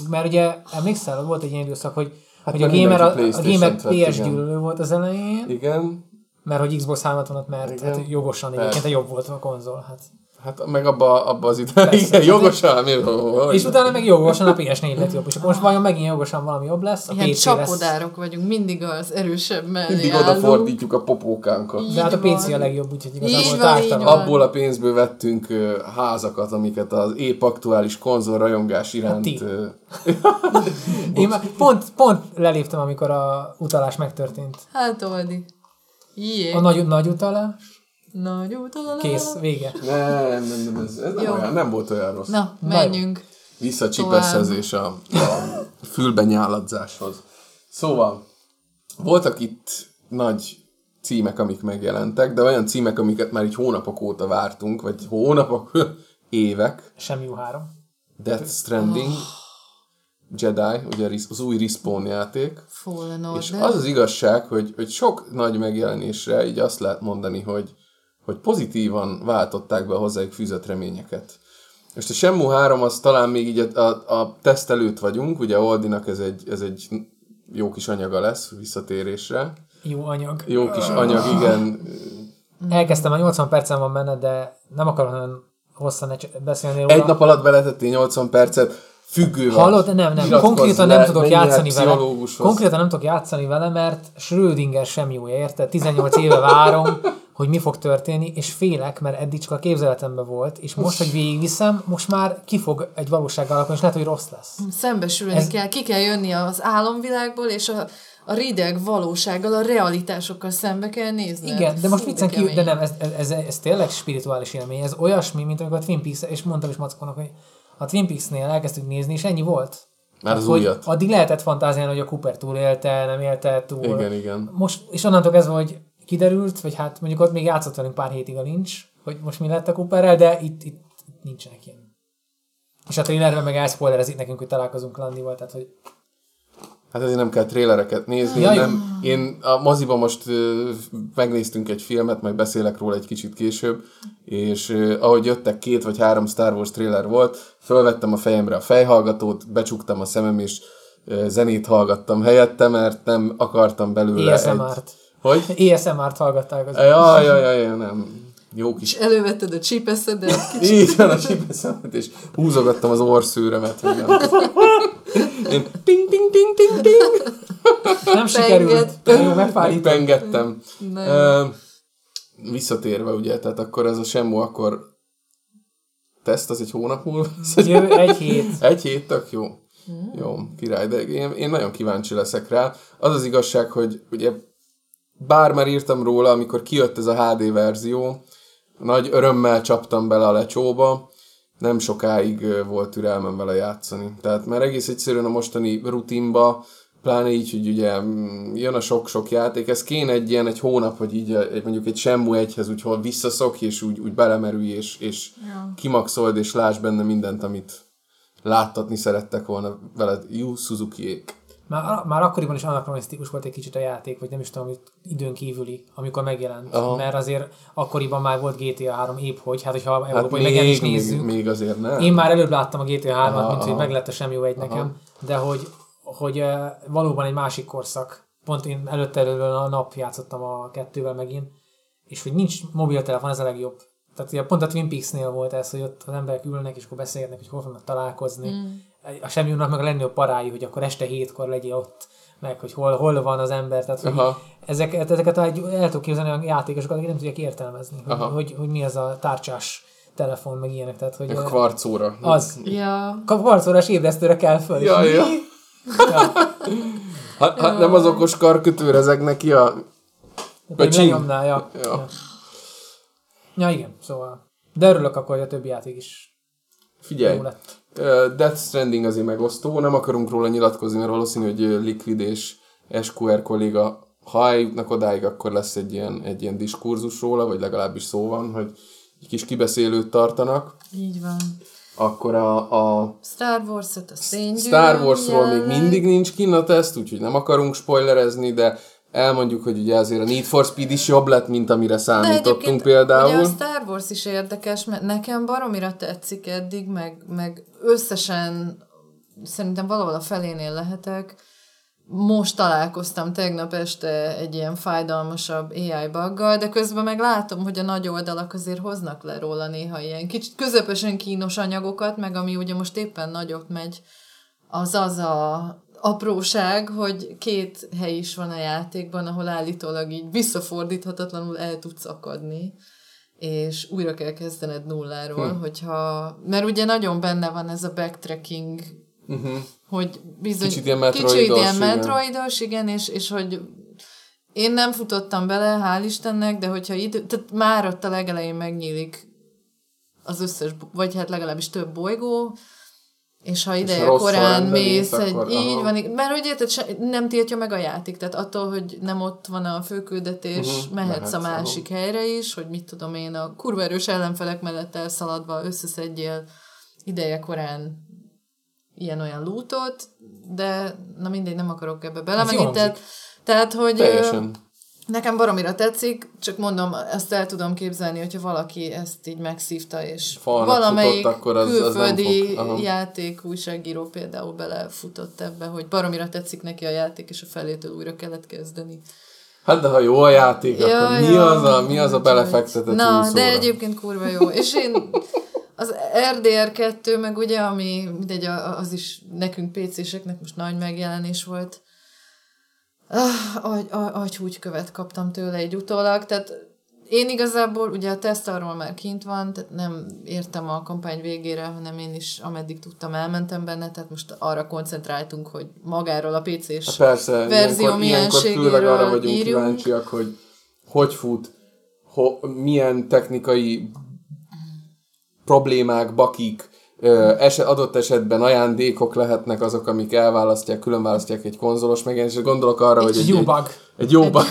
Mert ugye, emlékszel, volt egy ilyen időszak, hogy, hát hogy a gamer, a, a gamer PS gyűlölő volt az elején, Igen. mert hogy Xbox 360 mert Igen. hát jogosan egyébként a jobb volt a konzol. Hát. Hát meg abba, abba az időben, igen, hát jogosan, mi, És utána meg jogosan a PS4 lett jobb, és akkor most vajon megint jogosan valami jobb lesz, a Ilyen PC lesz. csapodárok vagyunk, mindig az erősebb mellé mindig állunk. odafordítjuk a popókánkat. De hát a Így PC a van. legjobb, úgyhogy Így igazából van, így tártalan. van. Abból a pénzből vettünk házakat, amiket az épp aktuális konzol rajongás iránt... Hát ti. ö, Én már pont, pont leléptem, amikor a utalás megtörtént. Hát Oldi. Jé. A nagy, nagy utalás, Nagy utalás. kész, vége. Nem, nem, nem, ez, ez nem, Jó. olyan, nem volt olyan rossz. Na, menjünk. Vissza csipeszezés a, a fülbe nyáladzáshoz. Szóval, voltak itt nagy címek, amik megjelentek, de olyan címek, amiket már így hónapok óta vártunk, vagy hónapok, évek. Sem jó három. Death Stranding, Jedi, ugye az új Respawn játék. Fallen És Order. az az igazság, hogy, hogy sok nagy megjelenésre így azt lehet mondani, hogy, hogy pozitívan váltották be a hozzájuk fűzött reményeket. Most a Shenmue 3 az talán még így a, a, a teszt előtt vagyunk, ugye Oldinak ez egy, ez egy jó kis anyaga lesz visszatérésre. Jó anyag. Jó kis anyag, igen. Elkezdtem, a 80 percen van benne, de nem akarom nagyon hosszan beszélni róla. Egy nap alatt beletettél 80 percet, függő vagy. Hallod? Nem, nem. Konkrétan le, nem tudok játszani vele. Konkrétan nem tudok játszani vele, mert Schrödinger sem jó, érted? 18 éve várom, hogy mi fog történni, és félek, mert eddig csak a képzeletemben volt, és most, hogy végigviszem, most már kifog egy valósággal alakulni, és lehet, hogy rossz lesz. Szembesülni Ez- kell, ki kell jönni az álomvilágból, és a, a rideg valósággal, a realitásokkal szembe kell nézni. Igen, de most viccen kívül, de nem, ez, ez, ez, ez, tényleg spirituális élmény. Ez olyasmi, mint amikor a Twin Peaks, és mondtam is Mackónak, hogy a Twin Peaks-nél elkezdtük nézni, és ennyi volt. Már az hogy újat. Addig lehetett fantáziálni, hogy a Cooper túl élte, nem élte túl. Igen, igen. Most, és onnantól kezdve, hogy kiderült, vagy hát mondjuk ott még játszott velünk pár hétig a Lynch, hogy most mi lett a Cooperrel, de itt, itt, itt nincsenek ilyen. És a trailerben meg elszpoilerezik nekünk, hogy találkozunk Landival, tehát hogy Hát ezért nem kell trélereket nézni. Ja, Ja, jó. nem, én a moziban most ö, megnéztünk egy filmet, majd beszélek róla egy kicsit később, és ö, ahogy jöttek két vagy három Star Wars trailer volt, fölvettem a fejemre a fejhallgatót, becsuktam a szemem, és ö, zenét hallgattam helyette, mert nem akartam belőle ASMR-t. egy... Hogy? ASMR-t hallgatták az. Ja, ja, ja, ja, nem. Jó kis És elővetted a csípeszedet, így van a csipeszemet, és húzogattam az orszőremet, hogy nem. Én ting, ting, ting, ting, ting. Nem sikerült. Pengettem. Jó, megfájítom. Megpengettem. Nem. Visszatérve, ugye, tehát akkor ez a Semu, akkor teszt, az egy hónap múlva? Jö egy hét. Egy hét, tök jó. Jó, király, de én, én nagyon kíváncsi leszek rá. Az az igazság, hogy ugye bár már írtam róla, amikor kijött ez a HD verzió, nagy örömmel csaptam bele a lecsóba, nem sokáig volt türelmem vele játszani. Tehát már egész egyszerűen a mostani rutinba, pláne így, hogy ugye mm, jön a sok-sok játék, ez kéne egy ilyen egy hónap, hogy így egy, mondjuk egy Shenmue egyhez úgy hol és úgy, úgy belemerülj, és, és Ja. kimaxold, és láss benne mindent, amit láttatni szerettek volna veled. Yu Suzuki-ék. Már, már akkoriban is anakronisztikus volt egy kicsit a játék, vagy nem is tudom, hogy időn kívüli, amikor megjelent. Aha. Mert azért akkoriban már volt GTA 3 épp hogy, hát hogyha Hát európai még, nézzük. még, még azért nem. Én már előbb láttam a GTA 3-at, Aha, mint hogy aha. meg lett a semmi jó egy nekem, de hogy, hogy eh, valóban egy másik korszak. Pont én előtte előbb a nap játszottam a kettővel megint, és hogy nincs mobiltelefon, ez a legjobb. Tehát ugye pont a Twin Peaks-nél volt ez, hogy ott az emberek ülnek, és akkor beszélgetnek, hogy hol fognak találkozni. Mm. A semmi úrnak meg a legnagyobb parái, hogy akkor este hétkor legyél ott, meg hogy hol, hol van az ember. Tehát, hogy Aha. ezeket, ezeket el, el tudok képzelni olyan játékosokat, akik nem tudják értelmezni, hogy, Aha. hogy, hogy, mi az a tárcsás telefon, meg ilyenek. Tehát, hogy eh, kvarcóra. az. Ja. Kvarcórás ébresztőre kell föl. Ja, és ja. ja. Ha, ha nem az okos karkötő rezeg neki a... Hogy Becsing. lenyomnál, ja. Ja. ja. Ja, igen, szóval. De örülök akkor, hogy a többi játék is Figyelj, jó lett. Death Stranding azért megosztó, nem akarunk róla nyilatkozni, mert valószínű, hogy Liquid és SQR kolléga, ha eljutnak odáig, akkor lesz egy ilyen, egy ilyen diskurzus róla, vagy legalábbis szó van, hogy egy kis kibeszélőt tartanak. Így van. Akkor a, a Star Wars-ot a Star Warsról még mindig nincs kinn a teszt, úgyhogy nem akarunk spoilerezni, de elmondjuk, hogy ugye azért a Need for Speed is jobb lett, mint amire számítottunk például. Ugye a Star Wars is érdekes, mert nekem baromira tetszik eddig, meg, meg összesen szerintem valahol a felénél lehetek, most találkoztam tegnap este egy ilyen fájdalmasabb AI buggal, de közben meg látom, hogy a nagy oldalak azért hoznak le róla néha ilyen kicsit közepesen kínos anyagokat, meg ami ugye most éppen nagyot megy, az az a apróság, hogy két hely is van a játékban, ahol állítólag így visszafordíthatatlanul el tudsz akadni és újra kell kezdened nulláról, hm. hogyha, mert ugye nagyon benne van ez a backtracking, uh-huh. hogy bizony, kicsit ilyen metroidos, kicsit ilyen metroidos igen, és, és hogy én nem futottam bele, hál' Istennek, de hogyha idő, tehát már ott a legelején megnyílik az összes, vagy hát legalábbis több bolygó, és ha ideje és korán mész, egy, akkor, így aha. van, mert ugye tehát nem tiltja meg a játék, tehát attól, hogy nem ott van a főküldetés, uh-huh, mehetsz, mehetsz a másik ahol. helyre is, hogy mit tudom én, a kurva erős ellenfelek mellett elszaladva összeszedjél ideje korán ilyen-olyan lootot, de na mindegy, nem akarok ebbe belemenni, tehát, tehát, hogy... Teljesen Nekem baromira tetszik, csak mondom, ezt el tudom képzelni, hogyha valaki ezt így megszívta, és Falnak valamelyik futott, akkor az, külföldi az játék újságíró például belefutott ebbe, hogy baromira tetszik neki a játék, és a felétől újra kellett kezdeni. Hát de ha jó a játék, ja, akkor ja, mi, az a, mi az a belefektetett Na, úszóra? de egyébként kurva jó. És én az RDR2, meg ugye, ami mindegy, az is nekünk PC-seknek most nagy megjelenés volt, ah, agy, agy, követ kaptam tőle egy utólag, tehát én igazából, ugye a teszt arról már kint van, tehát nem értem a kampány végére, hanem én is ameddig tudtam elmentem benne, tehát most arra koncentráltunk, hogy magáról a PC-s hát persze, verzió ilyenkor, ilyenkor arra vagyunk írjunk. kíváncsiak, hogy hogy fut, ho, milyen technikai problémák, bakik, eset, adott esetben ajándékok lehetnek azok, amik elválasztják, különválasztják egy konzolos megjelenést, és gondolok arra, egy hogy egy, jó bug. Egy jó bug.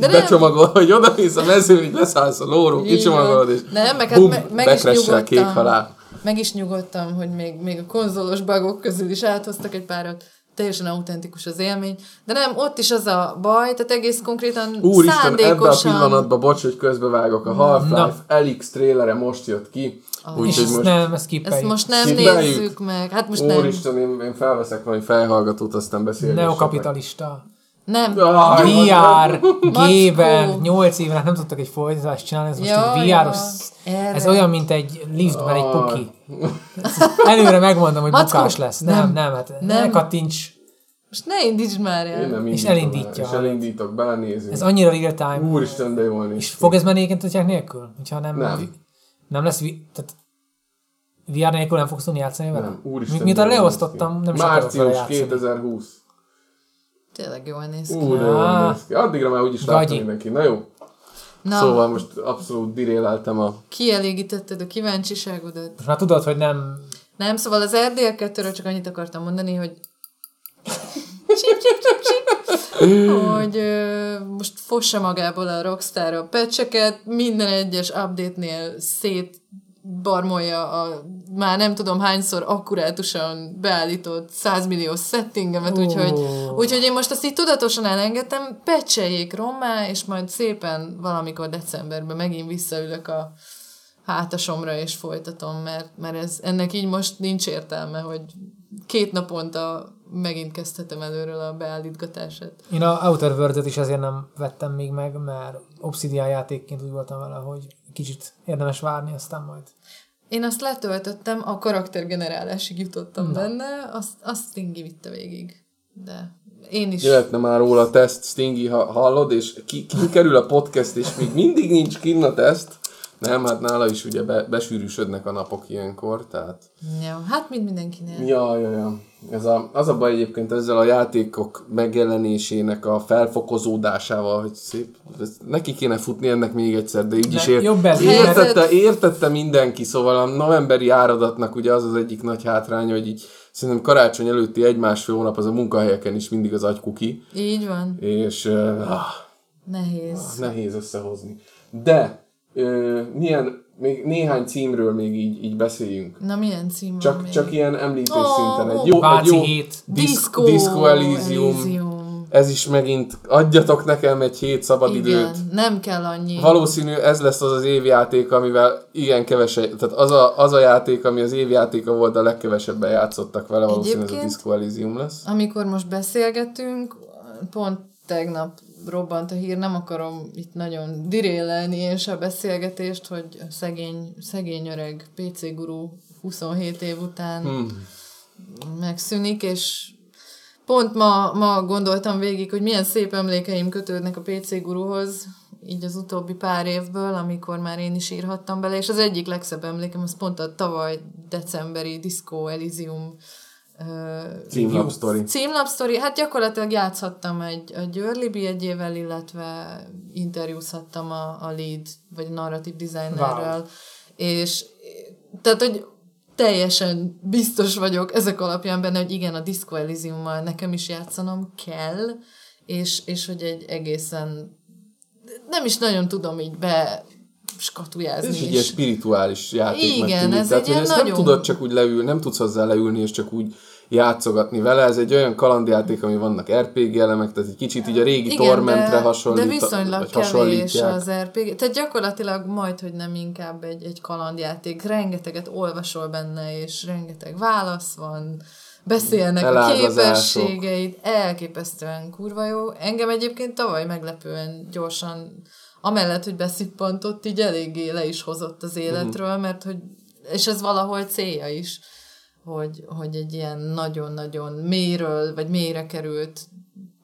De becsomagol, nem... hogy oda mész a mezőn, leszállsz a lóról, kicsomagolod, és nem, meg, hát bum, me- meg is nyugodtam, kék halál. Meg is nyugodtam, hogy még, még a konzolos bugok közül is áthoztak egy párat teljesen autentikus az élmény, de nem, ott is az a baj, tehát egész konkrétan Úristen, szándékosan... ebben a pillanatban, bocs, hogy közbevágok, a Half-Life LX trailere most jött ki. Úgy, és most, nem, ezt Ezt most nem nézzük meg. Hát most Úristen, nem. én, én felveszek valami felhallgatót, aztán beszélünk. Neokapitalista. Nem. Ah, VR, G-ben, 8 éven nem tudtak egy folytatást csinálni, ez most ja, egy VR-os, ja, ez olyan, mint egy liftben egy puki. Előre megmondom, hogy Mackó, bukás lesz. Nem, nem, nem hát nem. ne kattints. Most ne indítsd már el. Én nem és elindítja. És elindítok, belenézünk. Ez annyira real time. Úristen, de jól néz. És fog ez menni egyébként nélkül? Hogyha nem, nem. Nem lesz, tehát VR nélkül nem fogsz tudni játszani vele? Nem, úristen. Mint a leosztottam, nem is Március 2020. Tényleg jól néz ki. Úr, jól néz ki. Addigra már úgyis látta mindenki. Na jó. Na, szóval most abszolút diréleltem a... Kielégítetted a kíváncsiságodat. Most már tudod, hogy nem... Nem, szóval az RDL 2 csak annyit akartam mondani, hogy csip, csip, csip, csip, hogy ö, most fossa magából a Rockstar a pecseket, minden egyes update-nél szét barmolja a már nem tudom hányszor akkurátusan beállított 100 millió settingemet, oh. úgyhogy, úgyhogy én most azt így tudatosan elengedtem, pecseljék rommá, és majd szépen valamikor decemberben megint visszaülök a hátasomra, és folytatom, mert, mert ez, ennek így most nincs értelme, hogy két naponta megint kezdhetem előről a beállítgatását. Én a Outer world is azért nem vettem még meg, mert Obsidian játékként úgy voltam vele, hogy kicsit érdemes várni, aztán majd. Én azt letöltöttem, a karaktergenerálásig jutottam Na. benne, azt, azt Stingy vitte végig. De én is. Jöhetne már róla a teszt, Stingy, ha hallod, és ki, ki kerül a podcast, és még mindig nincs kinn a teszt. Nem, hát nála is ugye be, besűrűsödnek a napok ilyenkor, tehát... Ja, hát mind mindenkinél. Ja, ja, ja. Ez a, az a baj egyébként ezzel a játékok megjelenésének a felfokozódásával, hogy szép, neki kéne futni ennek még egyszer, de így is ért, jobb ez értette, értette mindenki, szóval a novemberi áradatnak ugye az az egyik nagy hátránya, hogy így szerintem karácsony előtti egy-másfél hónap az a munkahelyeken is mindig az agykuki. Így van. És uh, nehéz. Ah, nehéz összehozni. De uh, milyen még néhány címről még így, így beszéljünk. Na milyen cím csak, még? Csak ilyen említés oh, szinten. Egy jó, egy jó hét. Disco, Disco Elysium. Elysium. ez is megint, adjatok nekem egy hét szabadidőt. Igen, nem kell annyi. Valószínű ez lesz az az évjáték, amivel igen kevesebb, tehát az a, az a játék, ami az évjátéka volt, a legkevesebben játszottak vele, valószínű ez a Disco Elysium lesz. Amikor most beszélgetünk, pont tegnap robbant a hír, nem akarom itt nagyon dirélelni én se a beszélgetést, hogy a szegény, szegény öreg PC guru 27 év után Hmm. megszűnik, és pont ma, ma gondoltam végig, hogy milyen szép emlékeim kötődnek a PC guruhoz, így az utóbbi pár évből, amikor már én is írhattam bele, és az egyik legszebb emlékem, az pont a tavaly decemberi Disco Elysium ö, Címlap sztori. Címlapsztori, hát gyakorlatilag játszhattam egy, egy early bjegyével, illetve interjúzhattam a, a lead, vagy a narratív designerrel, wow. és tehát, hogy teljesen biztos vagyok ezek alapján benne, hogy igen, a Disco Elysiummal nekem is játszanom kell, és, és hogy egy egészen nem is nagyon tudom így be skatujázni. Ez is egy ilyen spirituális játéknak Igen, tűnik. ez Tehát, egy ilyen ezt nem nagyon- tudod csak úgy leülni, nem tudsz hozzá leülni, és csak úgy játszogatni vele. Ez egy olyan kalandjáték, ami vannak RPG elemek, tehát egy kicsit így a régi Igen, Tormentre de, hasonlít, de viszonylag vagy kevés az RPG. Tehát gyakorlatilag majd, hogy nem inkább egy, egy kalandjáték. Rengeteget olvasol benne, és rengeteg válasz van, beszélnek a képességeid, elképesztően kurva jó. Engem egyébként tavaly meglepően gyorsan, amellett, hogy beszippantott, így eléggé le is hozott az életről, mert hogy, és ez valahol célja is, hogy, hogy egy ilyen nagyon-nagyon mélyről, vagy mélyre került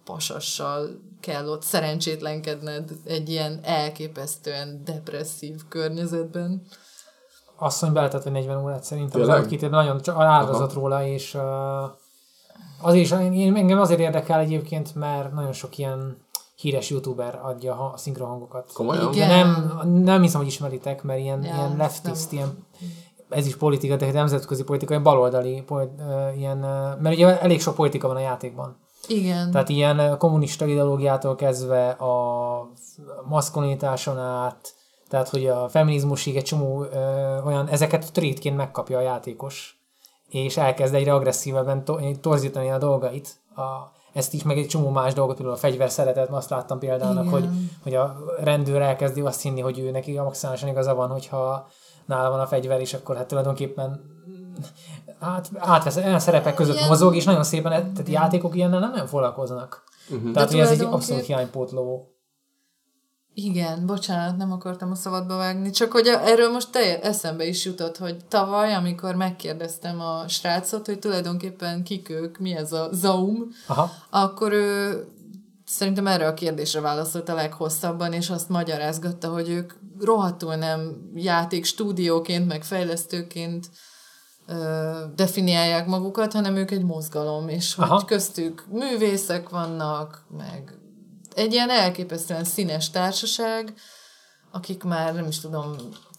pasassal kell ott szerencsétlenkedned egy ilyen elképesztően depresszív környezetben. asszony beletett, hogy 40 órát szerintem. Az Tényleg? két évben nagyon csak árazott róla, és uh, azért is, én, engem azért érdekel egyébként, mert nagyon sok ilyen híres youtuber adja a szinkronhangokat. Komolyan? Igen. De nem, nem hiszem, hogy ismeritek, mert ilyen, Ja, ilyen leftist, nem. ilyen, ez is politika, de nemzetközi politika, ilyen baloldali, polit, ilyen, mert ugye elég sok politika van a játékban. Igen. Tehát ilyen kommunista ideológiától kezdve a maszkulinitáson át, tehát hogy a feminizmusig egy csomó ö, olyan, ezeket trétként megkapja a játékos, és elkezd egyre agresszívebben to- torzítani a dolgait. A, ezt is, meg egy csomó más dolgot, például a fegyver szeretet, azt láttam példának, Igen. hogy, hogy a rendőr elkezdi azt hinni, hogy ő neki maximálisan igaza van, hogyha nála van a fegyver, és akkor hát tulajdonképpen hát, átvesz, olyan szerepek között Ilyen- mozog, és nagyon szépen, tehát játékok ilyennel nem nagyon foglalkoznak. Uh-huh. Tehát, hogy ez egy abszolút hiánypótló. Igen, bocsánat, nem akartam a szabadba vágni, csak hogy a- erről most te eszembe is jutott, hogy tavaly, amikor megkérdeztem a srácot, hogy tulajdonképpen kik ők, mi ez a Zaum, Aha. akkor ő szerintem erre a kérdésre válaszolt a leghosszabban, és azt magyarázgatta, hogy ők rohadtul nem játék stúdióként, meg fejlesztőként ö, definiálják magukat, hanem ők egy mozgalom, és hogy Aha. köztük művészek vannak, meg egy ilyen elképesztően színes társaság, akik már nem is tudom,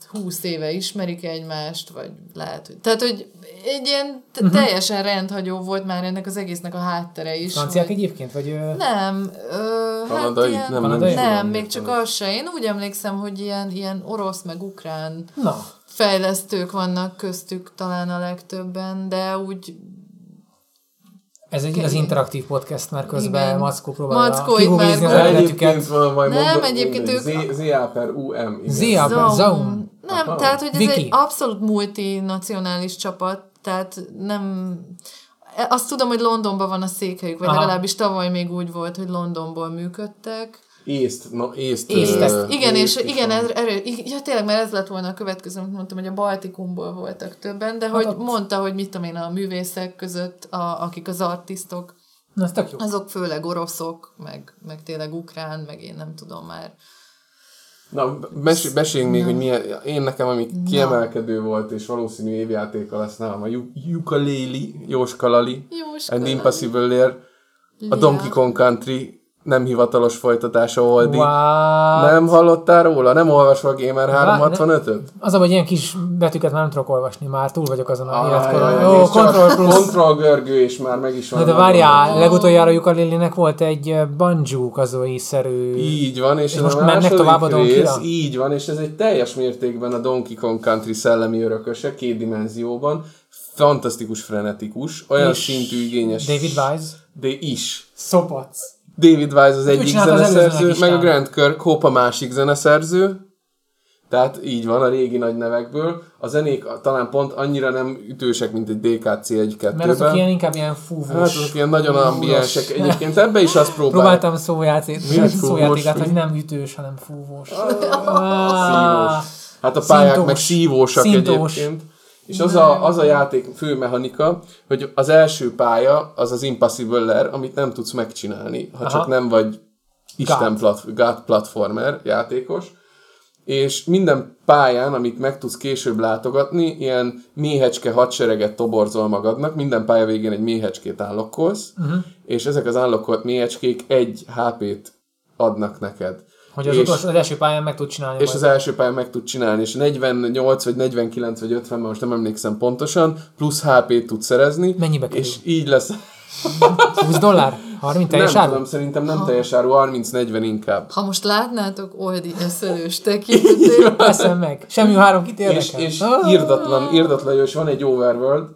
húsz éve ismerik egymást, vagy lehet, hogy... Tehát, hogy egy ilyen uh-huh. teljesen rendhagyó volt már ennek az egésznek a háttere is. Franciák hogy- egyébként? Vagy, nem, ö, hát Kanadai? ilyen, Nem, nem nem, nem még csak az se. Én úgy emlékszem, hogy ilyen, ilyen orosz meg ukrán Na, fejlesztők vannak köztük talán a legtöbben, de úgy ez egy az interaktív podcast, mert közben Igen. Mackó próbálja Mackó kigooglizni az eredetüket. Egyébként van, majd Nem, mondom, egyébként ők- ZA per UM. ZA. Zaum. Zaum. Nem, Aha. tehát, hogy ez Viki. egy abszolút multinacionális csapat, tehát nem... Azt tudom, hogy Londonban van a székhelyük, vagy Aha. legalábbis tavaly még úgy volt, hogy Londonból működtek. Észt, no, észt. Észt, ezt, igen, és észt is igen, ez, erő, ja, tényleg, mert ez lett volna a következő, amit mondtam, hogy a Baltikumból voltak többen, de hogy ott- mondta, hogy mit tudom én, a művészek között, a, akik az artisztok, Na, ez tök jó. azok főleg oroszok, meg, meg tényleg ukrán, meg én nem tudom már. Na, mes- meséljünk még, hogy milyen, én nekem, ami kiemelkedő volt, és valószínű évjátéka lesz nálam, a Ukulele, Jóska Lali, Jóska and. Impossible Lair, a. Donkey Kong Country nem hivatalos folytatása Oldi. Nem hallottál róla? Nem olvasva a Gamer 365-öt? Az a, hogy ilyen kis betűket már nem tudok olvasni, már túl vagyok azon a életkoron. Jó, és csak Control Plus. Control görgő, és már meg is van. Na de várjál, legutoljára Ukulele-nek volt egy banjo szerű Így van, és, És ez most a mennek tovább a Donkey-ra? rész, Így van, és ez egy teljes mértékben a Donkey Kong Country szellemi örököse, két dimenzióban. Fantasztikus, frenetikus, olyan És szintű igényes. David Wise. De is. Szopac. David Wise az egyik zeneszerző, meg a Grant Kirkhope a másik zeneszerző. Tehát így van a régi nagy nevekből. A zenék talán pont annyira nem ütősek, mint egy DKC 1 2 Mert azok ilyen inkább ilyen fúvós. Hát azok ilyen nagyon ambiensek. Egyébként ebbe is azt próbál. Próbáltam egy szójátékát, hogy nem ütős, hanem fúvós. Szívós. Hát a pályák Szintós. meg szívósak Szintós. egyébként. És az a, az a játék fő mechanika, hogy az első pálya az az Impossible amit nem tudsz megcsinálni, ha Aha. csak nem vagy Isten God. plat, God platformer játékos. És minden pályán, amit meg tudsz később látogatni, ilyen méhecske hadsereget toborzol magadnak, minden pálya végén egy méhecskét állokkolsz, uh-huh. és ezek az állokkolt méhecskék egy HP-t adnak neked. Hogy az, és, utolsó, az első pályán meg tud csinálni. és majd. az első pályán meg tud csinálni, és 48 vagy 49 vagy 50, most nem emlékszem pontosan, plusz HP-t tud szerezni. Mennyibe kerül? És így lesz. 20 dollár? 30 teljes nem áru? tudom, szerintem nem teljes áru, 30-40 inkább. Ha most látnátok Oldi eszelős tekintetét, Veszem meg. Semmi három kit És, érdekel. és Ah. írdatlan, írdatlan jó, és van egy overworld,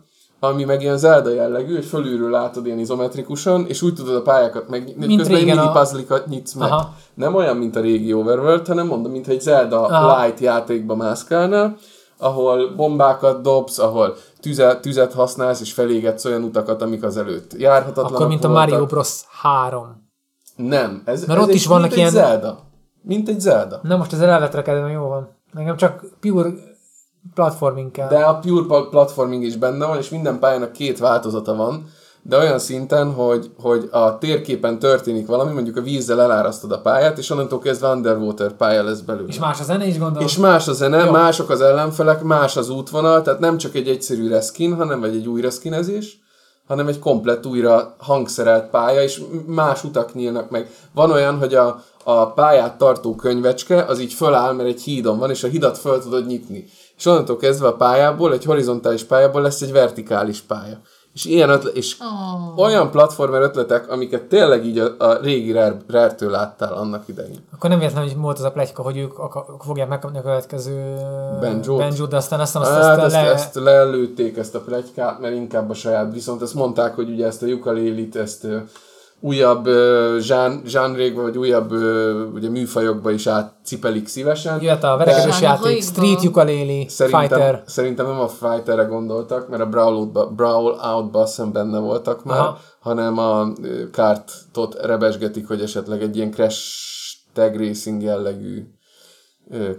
ami meg ilyen Zelda jellegű, hogy fölülről látod ilyen izometrikusan, és úgy tudod a pályákat megnyitni, Mint közben régen mini a- puzzle nyitsz meg. Aha. Nem olyan, mint a régi overworld, hanem mondom, mint egy Zelda Aha. light játékba mászkálnál, ahol bombákat dobsz, ahol tüzet, tüzet használsz, és felégetsz olyan utakat, amik az előtt járhatatlanak Akkor, mint a voltak. Mario Bros. 3. Nem, ez, Mert ez ott is vannak mint ilyen- egy Zelda. Mint egy Zelda. Na most az elvetrekedem, jó van. Nekem csak pure platforming kell. De a Pure pla- Platforming is benne van, és minden pályának két változata van, de olyan szinten, hogy, hogy a térképen történik valami, mondjuk a vízzel elárasztod a pályát, és onnantól kezdve underwater pálya lesz belőle. És más a zene is gondolom. És más a zene, Jó. mások az ellenfelek, más az útvonal, tehát nem csak egy egyszerű reskin, hanem vagy egy új reskinezés, hanem egy komplett újra hangszerelt pálya, és más utak nyílnak meg. Van olyan, hogy a, a pályát tartó könyvecske, az így föláll, mert egy hídon van, és a hidat föl tudod nyitni. És onnantól kezdve a pályából, egy horizontális pályából lesz egy vertikális pálya. És ilyen ötlet, és Oh. olyan platformer ötletek, amiket tényleg így a, a régi Rare-től láttál annak idején. Akkor nem véletlen, hogy volt az a pletyka, hogy ők fogják megkapni a következő. Banjo de aztán aztán azt, Hát azt ezt, le... ezt lelőtték ezt a plegykát, mert inkább a saját, viszont ezt mondták, hogy ugye ezt a ukulélit, ezt újabb zsán, zsánrékba, vagy újabb ugye műfajokba is átcipelik szívesen. Jöhet a verekedős játék? Street Ukulele, Szerintem, Fighter. szerintem nem a Fighterre gondoltak, mert a Brawl Out-ba, Brawl Out-ba azt hiszem benne voltak már, Aha. hanem a kártot rebesgetik, hogy esetleg egy ilyen Crash Tag Racing jellegű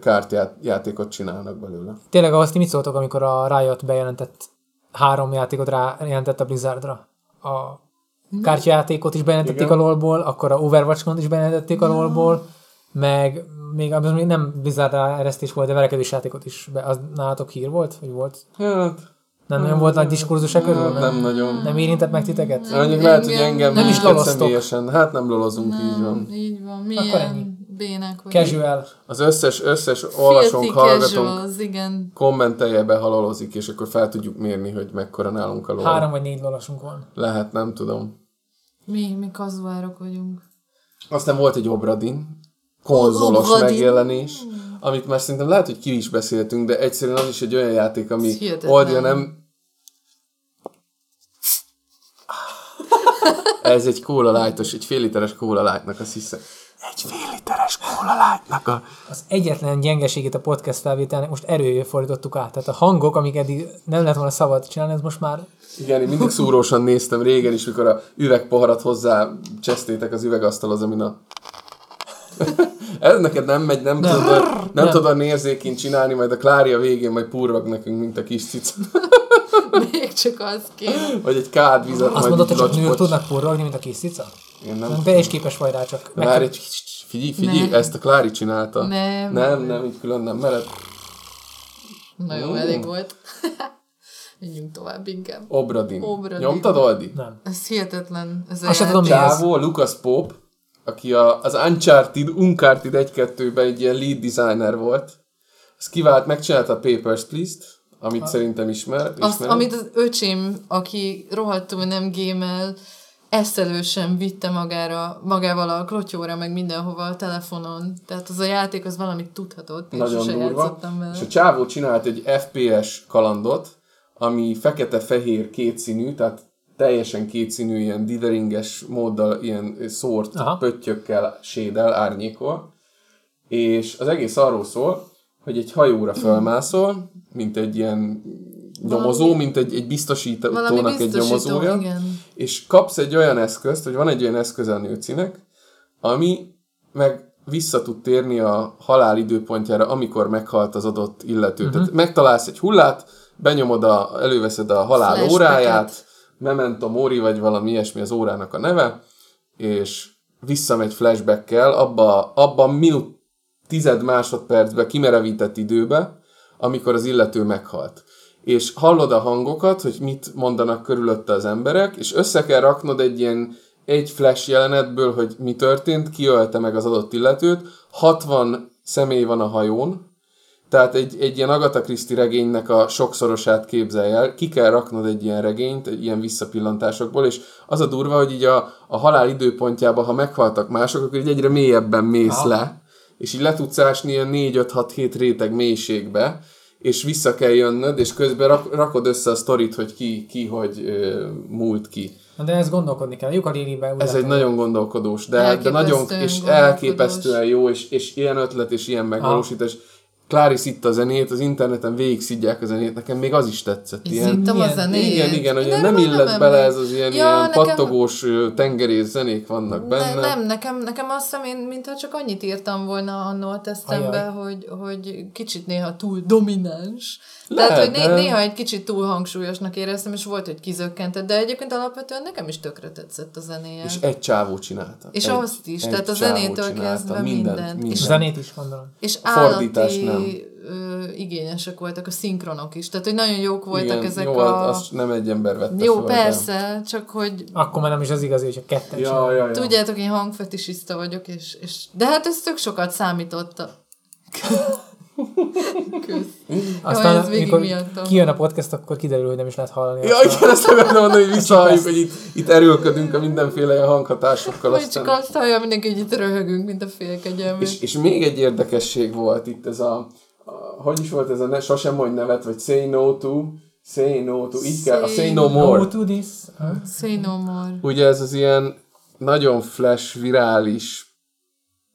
kártjátékot csinálnak belőle. Tényleg ahhoz ti mit szóltok, amikor a Riot bejelentett három játékot rá jelentett a Blizzardra? A kártyajátékot is bejelentették Igen. a LoL-ból, akkor a Overwatch-ot is bejelentették a LoL-ból, meg még az még nem Blizzard eresztés volt, de verekedős játékot is. Be, az nálatok hír volt? Vagy volt? Hát, Nem nagyon volt nagy diskurzus e körül? nem nagyon. Nem érintett meg titeket? Mondjuk lehet, hogy Engem nem is személyesen. Hát nem lolozunk, így van. Így van, Akkor ennyi. bének vagyunk. Casual. Az összes, összes olvasónk, hallgatónk igen. kommentelje be, ha lolozik, és akkor fel tudjuk mérni, hogy mekkora nálunk a lol. Három vagy négy lolasunk van. Lehet, nem tudom. Mi, mi kazuárok vagyunk. Aztán volt egy Obradin, konzolos Obradin. megjelenés, amit már szerintem lehet, hogy ki is beszéltünk, de egyszerűen az is egy olyan játék, ami oldja nem... Ez egy Cola Lightos, egy fél literes Cola Lightnak, azt hiszem. Egy fél literes Cola Lightnak a... Az egyetlen gyengeségét a podcast felvételnek most erőjé fordítottuk át. Tehát a hangok, amik eddig nem lett volna szabad csinálni, ez most már Igen, én mindig szúrósan néztem régen is, mikor a üvegpoharat hozzá csesztétek az üvegasztalhoz, amin a... Ez neked nem megy, nem, tudod, nem, nem. tudod a nérzékén csinálni, majd a Klária végén majd purrog nekünk, mint a kis cica. Még csak az kéne. Vagy egy kád vizet, azt mondod, hogy csak nők tudnak porrogni, mint a kis cica? Én nem. Te is képes vagy rá, csak meg Várj, figyelj, figyelj, Nem. ezt a Klári csinálta. Nem. Nem, nem, így külön nem mered. Na jó, elég volt. Menjünk tovább inkább. Obradin. Obradin. Nyomtad, Oldi? Nem. Ez hihetetlen. Ez a Azt tudom. Csávó, Lucas Pope, aki a, az Uncharted, Uncharted 1-2-ben egy ilyen lead designer volt. Ez kivált, megcsinálta a Papers, Please-t, amit szerintem ismer. Azt, ismerem. amit az öcsém, aki rohadtul nem gémel, eszelősen vitte magára, magával a klotyóra, meg mindenhova a telefonon. Tehát az a játék az valamit tudhatott. Én Nagyon sose durva. játszottam vele. És a csávó csinált egy FPS kalandot, ami fekete-fehér kétszínű, tehát teljesen kétszínű, ilyen ditheringes móddal, ilyen szórt Aha. pöttyökkel sédel, árnyékol, és az egész arról szól, hogy egy hajóra fölmászol, mint egy ilyen nyomozó, Valami- mint egy, egy biztosítónak egy nyomozója, igen. és kapsz egy olyan eszközt, hogy van egy olyan eszköz a nőcinek, ami meg vissza tud térni a halál időpontjára, amikor meghalt az adott illető. Uh-huh. Tehát megtalálsz egy hullát, benyomod a, előveszed a halál Flashbacket. óráját, Memento Mori, vagy valami ilyesmi az órának a neve, és visszamegy flashbackkel abba, abba a minut tized másodpercbe kimerevített időbe, amikor az illető meghalt. És hallod a hangokat, hogy mit mondanak körülötte az emberek, és össze kell raknod egy ilyen egy flash jelenetből, hogy mi történt, ki ölte meg az adott illetőt, 60 személy van a hajón, tehát egy, egy ilyen Agatha Christie regénynek a sokszorosát képzelj el, ki kell raknod egy ilyen regényt, egy ilyen visszapillantásokból, és az a durva, hogy így a, a halál időpontjában, ha meghaltak mások, akkor így egyre mélyebben mész Aha. le, és így le tudsz ásni ilyen 4-5-6-7 réteg mélységbe, és vissza kell jönnöd, és közben rak, rakod össze a sztorit, hogy ki, ki hogy ö, múlt ki. Na, De ez gondolkodni kell. Úgy Ez egy nagyon gondolkodós, de, de nagyon és elképesztően jó, és, és ilyen ötlet, és ilyen megvalósítás. Clarice itt a zenét, az interneten végig szidják a zenét, nekem még az is tetszett. Ilyen, a zenét. igen, igen, hogy nem már illet bele ez az ilyen, Ja, ilyen nekem- pattogós tengerész zenék vannak benne. Ne, nem, nekem, nekem azt hiszem, én mintha csak annyit írtam volna annó a tesztembe, hogy, hogy kicsit néha túl domináns. Lehet, Tehát, hogy né- néha egy kicsit túl hangsúlyosnak éreztem, és volt, hogy kizökkentett, de egyébként alapvetően nekem is tökre tetszett a zenéje. És egy csávó csinálta. És egy, azt is, egy tehát a zenétől kezdve mindent, mindent. mindent. És- zenét is gondolom. És fordítás állati nem. Ö, igényesek voltak a szinkronok is, tehát hogy nagyon jók voltak Igen, ezek jó, a... azt nem egy ember vette Jó, föl, persze, csak hogy Akkor már nem is az igazi, hogy a ketten Ja, ja, ja. Tudjátok, én hangfetisista vagyok, és, és... De hát ez tök sokat számított. Kösz. Aztán, amikor miattam. kijön a podcast, akkor kiderül, hogy nem is lehet hallani. Ja, igen, ezt akartam mondani, hogy visszahalljuk, hogy itt, itt erőlködünk a mindenféle hanghatásokkal. Vagy Aztán... csak azt hallja mindenki, hogy itt röhögünk, mint a félkegyelmek. És, és még egy érdekesség volt itt ez a, a hogy is volt ez a ne, sosem mondj nevet, vagy say no to, say no to, így kell, a Say no No more. to this. Say no more. Ugye ez az ilyen nagyon flash, virális,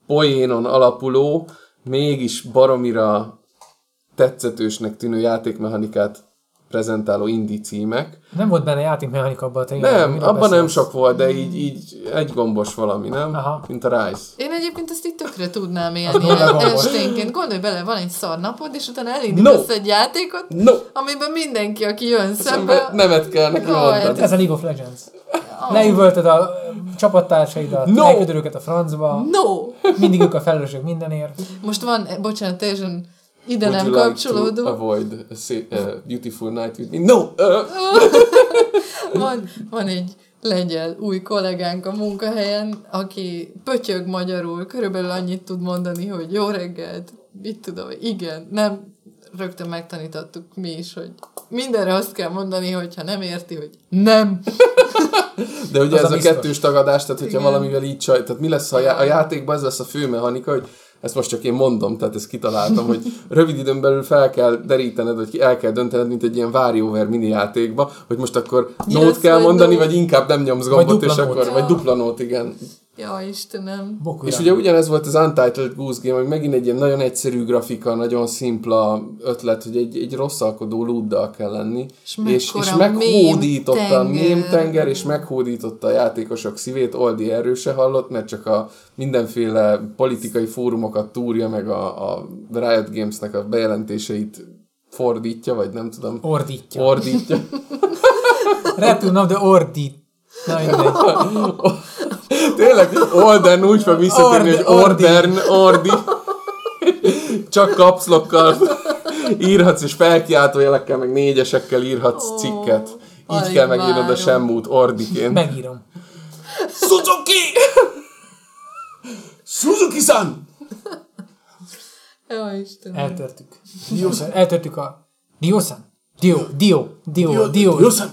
poénon alapuló, mégis baromira tetszetősnek tűnő játékmechanikát prezentáló indie címek. Nem volt benne játékmechanika abban a tényleg. Nem, abban nem sok volt, de így, így egy gombos valami, nem? Aha. Mint a Rise. Én egyébként ezt így tökre tudnám élni esténként. Gondolj bele, van egy szar napod, és utána elindítasz No. egy játékot, No! amiben mindenki, aki jön Szembe nevet kell neki hát Ez a League of Legends. Leüvölted a csapattársaidat, No! elküldöd őket a francba, no! mindig ők a felelősök mindenért. Most van, bocsánat, teljesen ide Would nem like kapcsolódó. to avoid a sa- a beautiful night with me? No! Uh, Van, van egy lengyel új kollégánk a munkahelyen, aki pötyög magyarul, körülbelül annyit tud mondani, hogy jó reggelt, mit tudom, igen, nem, rögtön megtanítottuk mi is, hogy mindenre azt kell mondani, hogyha nem érti, hogy nem. De ugye Az ez a a, kettős tagadás, tehát hogyha Igen. valamivel így csaj, tehát mi lesz a, já- a játékban, ez lesz a fő mechanika, hogy ezt most csak én mondom, tehát ezt kitaláltam, hogy rövid időn belül fel kell derítened, vagy ki- el kell döntened, mint egy ilyen WarioWare mini játékba, hogy most akkor Yes, nót kell mondani, no. vagy inkább nem nyomsz Vagy gombot, és akkor, vagy Ja. dupla nót, igen. Ja, Istenem. Boku És ugye ugyanez volt az Untitled Goose Game, hogy megint egy ilyen nagyon egyszerű grafika, nagyon szimpla ötlet, hogy egy, egy rosszalkodó lúddal kell lenni. És és, és meghódította a mém-tenger. mém tenger, és meghódította a játékosok szívét. Oldi erről se hallott, mert csak a mindenféle politikai fórumokat túrja, meg a, a Riot Games-nek a bejelentéseit fordítja, vagy nem tudom, Ordítja. ordítja. Return of the Ordít. Na. Tényleg, Olden úgy fog visszatérni, hogy Ordern, Ordi. Csak kapszlokkal írhatsz, és felkiáltójelekkel, meg négyesekkel írhatsz cikket. Így alig kell megírnod a semmút Ordiként. Megírom. Suzuki! Suzuki-san! Ja, Istenem. Eltörtük. Diosan. Eltörtük a... Diosan. Dio. Dio. Dio. Dio. Diosan!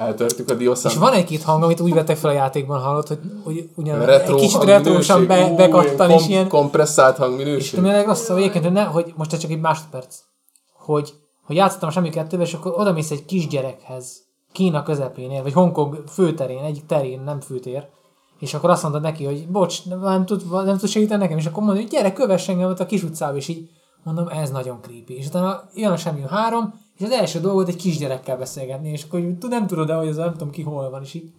Eltörtük a Diosan. És van egy-két hang, amit úgy vettek fel a játékban, hallott, hogy, hogy ugyan Retro egy kicsit retrósan be, bekattan, és ilyen... kompresszált És hangminőség. tudom, a rossz egyébként, hogy, ne, hogy most csak egy másodperc, hogy, hogy játszottam a semmi kettőbe, és akkor oda mész egy kisgyerekhez, Kína közepénél, vagy Hongkong főterén, egyik terén, nem főtér, és akkor azt mondta neki, hogy bocs, nem tud, nem tud segíteni nekem, és akkor mondja, hogy gyere, kövess engem ott a kis utcába, és így mondom, ez nagyon creepy. És utána jön a semmi három, és az első dolgot egy kisgyerekkel beszélgetni, és akkor hogy nem tudod de hogy az nem tudom ki hol van, és így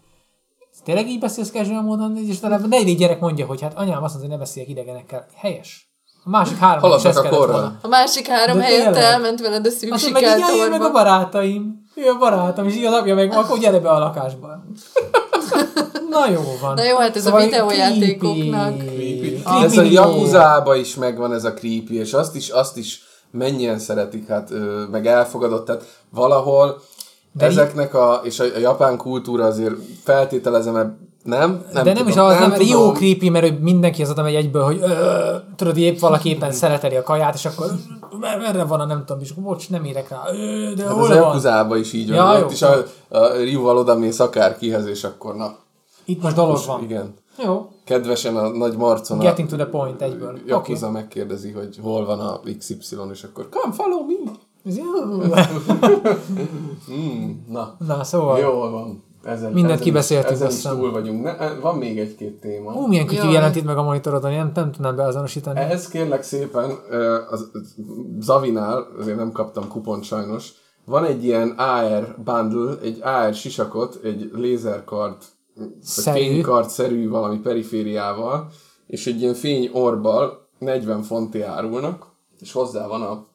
tényleg így beszélsz casual módon, és a negyedik gyerek mondja, hogy hát anyám azt mondja, hogy ne beszéljek idegenekkel. Helyes. A másik három is Haladnak ezt a kellett korral. volna. A másik három De helyett tényleg. elment veled a Azt mondja, meg meg a barátaim. Ő a barátom, és így az apja meg, akkor gyere be a lakásba. Na jó van. Na jó, hát ez a Szóval videójátékoknak. Creepy. Creepy Ez a videó. Yakuza-ba is megvan ez a creepy, és azt is, azt is mennyien szeretik, hát ö, meg elfogadott, tehát valahol De ezeknek a, és a, a japán kultúra azért feltételezem, ebb- nem? nem de nem tudom, is az, nem, nem jó tudom. creepy, mert mindenki az oda megy egyből, hogy ö, tudod, épp valaki éppen szereteli a kaját, és akkor mer- merre van a nem tudom, és bocs, nem érek rá, ö, de Hát hol az van? Is így van, Ja, ott jó. is a, a Ryuval odamész akárkihez, és akkor na, Itt most dolog van. igen. Jó, Kedvesen a nagy marcon a getting to the point egyből. Oké. Yakuza megkérdezi, hogy hol van a XY, és akkor come follow me. Ez jó. Na, Na, szóval. jól van. Ezen, Mindent ezen, kibeszéltünk, ezen is túl vagyunk. Ne, van még egy-két téma. Ú, milyen kicsi jelentít meg a monitorodon, nem, nem tudnám beazonosítani. Ehhez kérlek szépen, ö, az, Zavinál, azért nem kaptam kupont sajnos, van egy ilyen AR bundle, egy AR sisakot, egy lézerkard, Szerű. fénykard-szerű valami perifériával, és egy ilyen fény orbal 40 fonti árulnak, és hozzá van a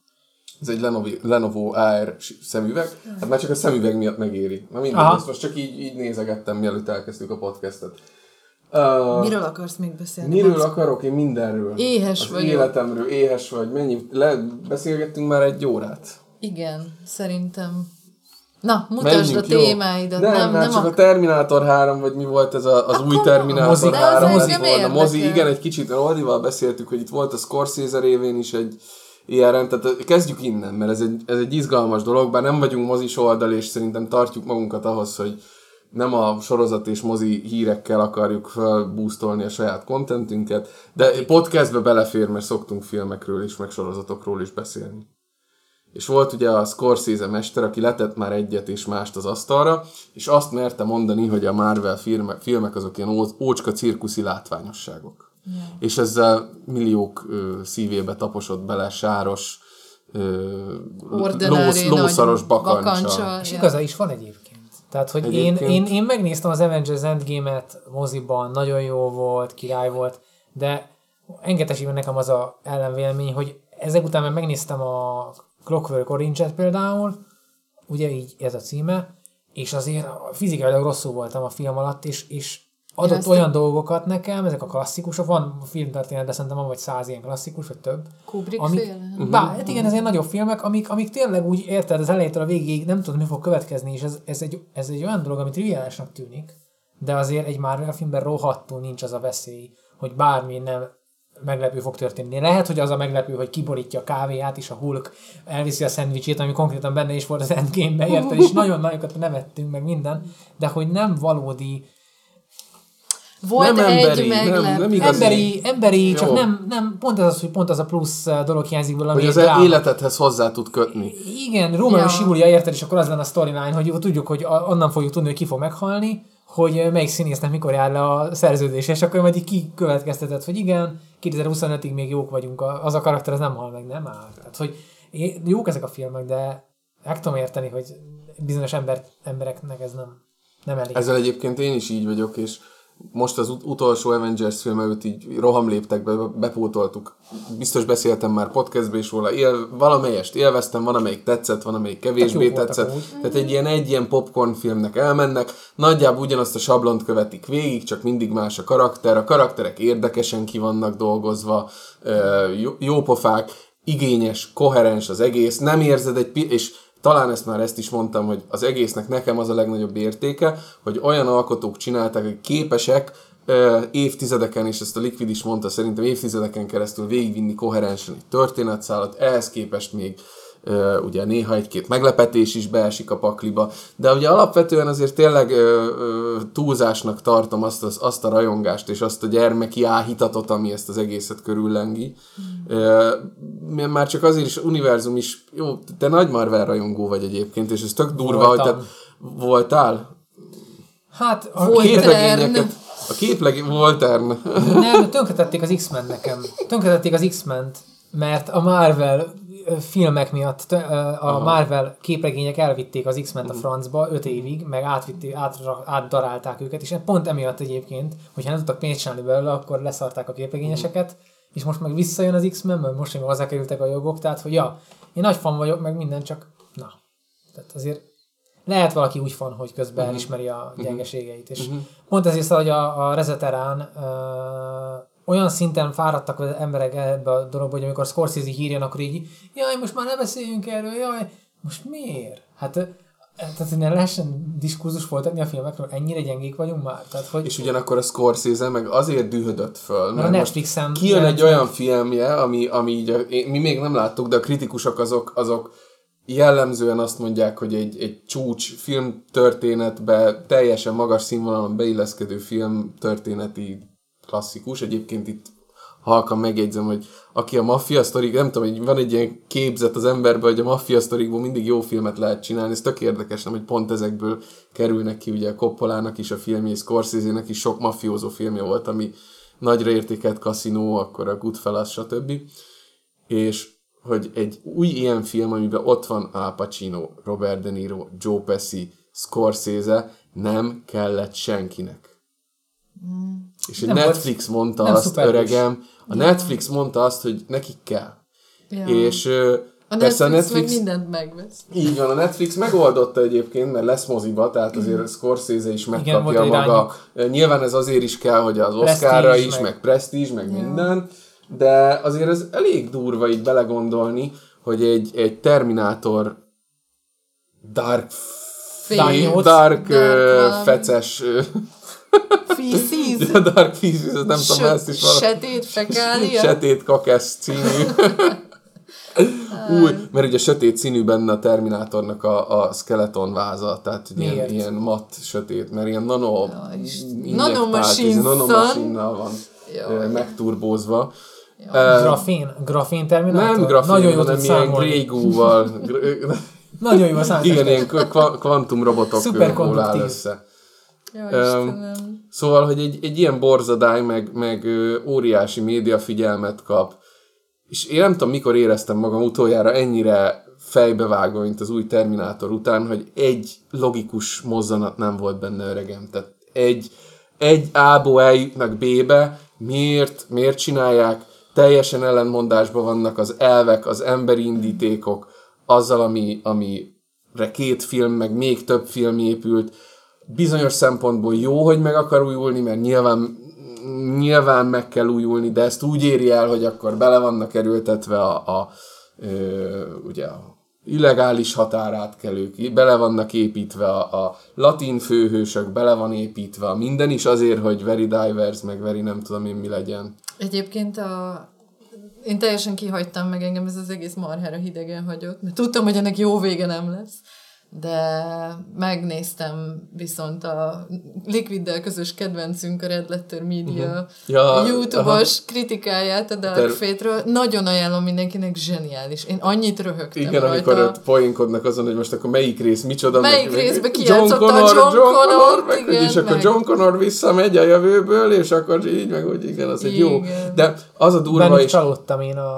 ez egy Lenovo, Lenovo AR szemüveg. Hát már csak a szemüveg miatt megéri. Na mindegy, ezt most csak így, így nézegettem, mielőtt elkezdtük a podcastet. Uh, Miről akarsz még beszélni? Miről Max? akarok én mindenről? Éhes az vagyok. életemről, éhes vagy. Mennyi? Le, beszélgettünk már egy órát. Igen, szerintem. Na, mutasd Menjünk, a témáidat. Nem, nem, nem, nem csak a... a Terminátor 3, vagy mi volt ez a, az új Akkor Terminátor mozi. De az 3, az engem volna. Mozi, igen, egy kicsit Roldival beszéltük, hogy itt volt a Scorsese révén is egy ilyen rend, tehát kezdjük innen, mert ez egy, ez egy izgalmas dolog, bár nem vagyunk mozis oldal, és szerintem tartjuk magunkat ahhoz, hogy nem a sorozat és mozi hírekkel akarjuk felboostolni a saját kontentünket, de podcastbe belefér, mert szoktunk filmekről is, meg sorozatokról is beszélni. És volt ugye a Scorsese mester, aki letett már egyet és mást az asztalra, és azt merte mondani, hogy a Marvel filmek, filmek azok ilyen ó- ócska cirkuszi látványosságok. Yeah. És ezzel milliók ö, szívébe taposott bele sáros, ö, Ordinári lós, nagy lószaros bakancsa. bakancsa. És Ja. igaza is van egyébként. Tehát, hogy én, Egyébként- én, én megnéztem az Avengers Endgame-et moziban, nagyon jó volt, király volt, de engedességben nekem az a ellenvélemény, hogy ezek után már megnéztem a Clockwork Orange-et például, ugye így ez a címe, és azért fizikailag rosszul voltam a film alatt, és, és adott ezt- olyan dolgokat nekem, ezek a klasszikusok, van filmtörténetben szerintem van vagy száz ilyen klasszikus, vagy több, Kubrick amik, féle? bár, hát igen, ez ilyen nagyobb filmek, amik, amik tényleg úgy érted az elejétől a végéig nem tudod, mi fog következni, és ez, ez, egy, ez egy olyan dolog, amit triviálisnak tűnik, de azért egy Marvel filmben rohadtul nincs az a veszély, hogy bármi nem meglepő fog történni. Lehet, hogy az a meglepő, hogy kiborítja a kávéját, és a Hulk elviszi a szendvicsét, ami konkrétan benne is volt az Endgame-ben, érted, és nagyon nagyokat nevettünk, meg minden, de hogy nem valódi Volt Nem egy emberi, nem- meglep... nem igaz. emberi, emberi csak Jó. nem, nem, pont az az, hogy pont az a plusz dolog hiányzik belőle, Hogy az dráma. életedhez hozzá tud kötni. Igen, Rómeó Ja. Sibulia érted, és akkor az lenne a storyline, hogy jó, tudjuk, hogy onnan fogjuk tudni, hogy ki fog meghalni, hogy melyik színésznek mikor jár le a szerződés, és akkor majd így kikövetkeztetett, hogy igen, 2025-ig még jók vagyunk, az a karakter az nem hal meg, nem áll. Tehát, hogy jók ezek a filmek, de meg tudom érteni, hogy bizonyos ember, embereknek ez nem, nem elég. Ezzel egyébként én is így vagyok, és most az ut- utolsó Avengers film előtt így rohamléptekbe bepótoltuk. Biztos beszéltem már podcastbe is róla. Él, valamelyest élveztem, van amelyik tetszett, van amelyik kevésbé voltak tetszett. Tehát egy ilyen, egy ilyen popcorn filmnek elmennek, nagyjából ugyanazt a sablont követik végig, csak mindig más a karakter. A karakterek érdekesen ki vannak dolgozva, jó- jópofák, igényes, koherens az egész, nem érzed egy, pi- és talán ezt már ezt is mondtam, hogy az egésznek nekem az a legnagyobb értéke, hogy olyan alkotók csinálták, hogy képesek évtizedeken, és ezt a Liquid is mondta, szerintem évtizedeken keresztül végigvinni koherensen egy történetszálat, ehhez képest még ugye néha egy-két meglepetés is beesik a pakliba, de ugye alapvetően azért tényleg túlzásnak tartom azt, az, azt a rajongást és azt a gyermeki áhítatot, ami ezt az egészet körüllengi. Mert már csak azért is univerzum is, jó, te nagy Marvel rajongó vagy egyébként, és ez tök durva, Voltam. hogy, tehát, voltál? Hát a Volt. Képregényeket, a képleg... Voltern. Nem, tönkretették az X-Men nekem. Tönkretették az X-ment, mert a Marvel filmek miatt a Marvel képregények elvitték az X-ment a francba 5 évig, meg átvitték, át, átdarálták őket, és pont emiatt egyébként, hogyha nem tudtak pénzt csinálni belőle, akkor leszarták a képregényeseket, és most meg visszajön az X-Men, mert most még hozzákerültek a jogok, tehát hogy ja, én nagy fan vagyok, meg minden, csak na. Tehát azért lehet valaki úgy fan, hogy közben uh-huh. elismeri a gyengeségeit. És uh-huh. pont ezért szóval, hogy a, a Rezeterán ö, olyan szinten fáradtak az emberek ebbe a dologba, hogy amikor Scorsese hírjon, akkor így, jaj, most már ne beszéljünk erről, jaj, most miért? Hát tehát, hogy ne lehessen diskurzus folytatni a filmekről, ennyire gyengék vagyunk már. Tehát, hogy És ugyanakkor a Scorsese meg azért dühödött föl, mert a Netflixen kijön egy olyan filmje, ami, ami így, a- mi még nem láttuk, de a kritikusok azok, azok jellemzően azt mondják, hogy egy, egy csúcs filmtörténetbe teljesen magas színvonalon beilleszkedő filmtörténeti klasszikus. Egyébként itt halkan megjegyzem, hogy aki a maffia sztorik, nem tudom, hogy van egy ilyen képzet az emberben, hogy a maffia sztorikból mindig jó filmet lehet csinálni, ez tök érdekes, nem, hogy pont ezekből kerülnek ki, ugye Coppolának is a filmje, Scorsese-nek is sok mafiózó filmje volt, ami nagyra értékelt Casino, akkor a Goodfellas, stb. És hogy egy új ilyen film, amiben ott van Al Pacino, Robert De Niro, Joe Pesci, Scorsese, nem kellett senkinek. És a Nem volt- Netflix mondta nem azt, öregem, a Netflix mondta azt, hogy nekik kell. Ja. És a persze Netflix, a Netflix, meg mindent megvesz. így van, a Netflix megoldotta egyébként, mert lesz moziba, tehát azért Scorsese is megkapja egy maga. Nyilván ez azért is kell, hogy az Oscarra is, meg- meg Prestige, meg minden, de azért ez elég durva így belegondolni, hogy egy, egy Terminátor Dark Fény. Dark Dark, dark, feces ö, Feces. a Dark ez nem tudom, ezt is valami Sötét fekália. Sötét kakesz című. Új, mert ugye sötét színű benne a Terminátornak a, a skeleton váza, tehát hogy ilyen, Miért? ilyen matt sötét, mert ilyen nano nanomachine-nal van Jaj. megturbózva. Grafén? Grafén terminátor? Nem grafén, Nagyon jó hanem ilyen számolni. Grey Goo-val. Gr- Nagyon jó a. Igen, ilyen kv- kvantum robotok Szuperkonduktív. áll össze. Istenem. Szóval, hogy egy, egy ilyen borzadály, meg, meg ö, óriási média figyelmet kap, és én nem tudom, mikor éreztem magam utoljára ennyire fejbevágva, mint az új Terminátor után, hogy egy logikus mozzanat nem volt benne öregem. Tehát egy, egy A-ból eljutnak B-be, miért, miért csinálják, teljesen ellenmondásban vannak az elvek, az emberi indítékok, azzal, ami, amire két film, meg még több film épült, bizonyos szempontból jó, hogy meg akar újulni, mert nyilván, nyilván meg kell újulni, de ezt úgy éri el, hogy akkor bele vannak erőltetve a, a ö, ugye a illegális határátkelők, bele vannak építve a, a latin főhősök, bele van építve a minden is azért, hogy very divers, meg very nem tudom én mi legyen. Egyébként a... Én teljesen kihagytam meg engem, ez az egész marhára hidegen hagyott, mert tudtam, hogy ennek jó vége nem lesz. De megnéztem viszont a Liquiddel közös kedvencünk, a Red Letter Media Mhm. Ja, YouTube-os kritikáját a Dark Ter- Fate-ről. Nagyon ajánlom mindenkinek, zseniális. Én annyit röhögtem Igen, rajta. amikor ott poénkodnak azon, hogy most akkor melyik rész micsoda. Melyik meg- részbe meg- kijátszotta a John Connort, meg, igen, és akkor meg- John Connor visszamegy a jövőből, és akkor így, meg úgy, igen, az egy jó. Igen. De az a durva, Bennük és csalódtam én, a,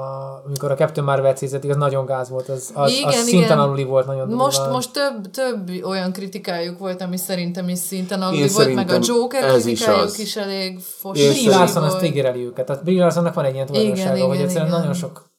amikor a Captain Marvel cízetik, az nagyon gáz volt, az, az, Igen, az igen. szinten aluli volt nagyon Most, durván. most több, több olyan kritikájuk volt, ami szerintem is szinten Én volt, meg a Joker ez is kritikájuk az. is, elég fos. Brie Larson az triggereli őket. Tehát Brie Larsonnak van egy ilyen tulajdonsága, hogy igen, egyszerűen igen. nagyon sok,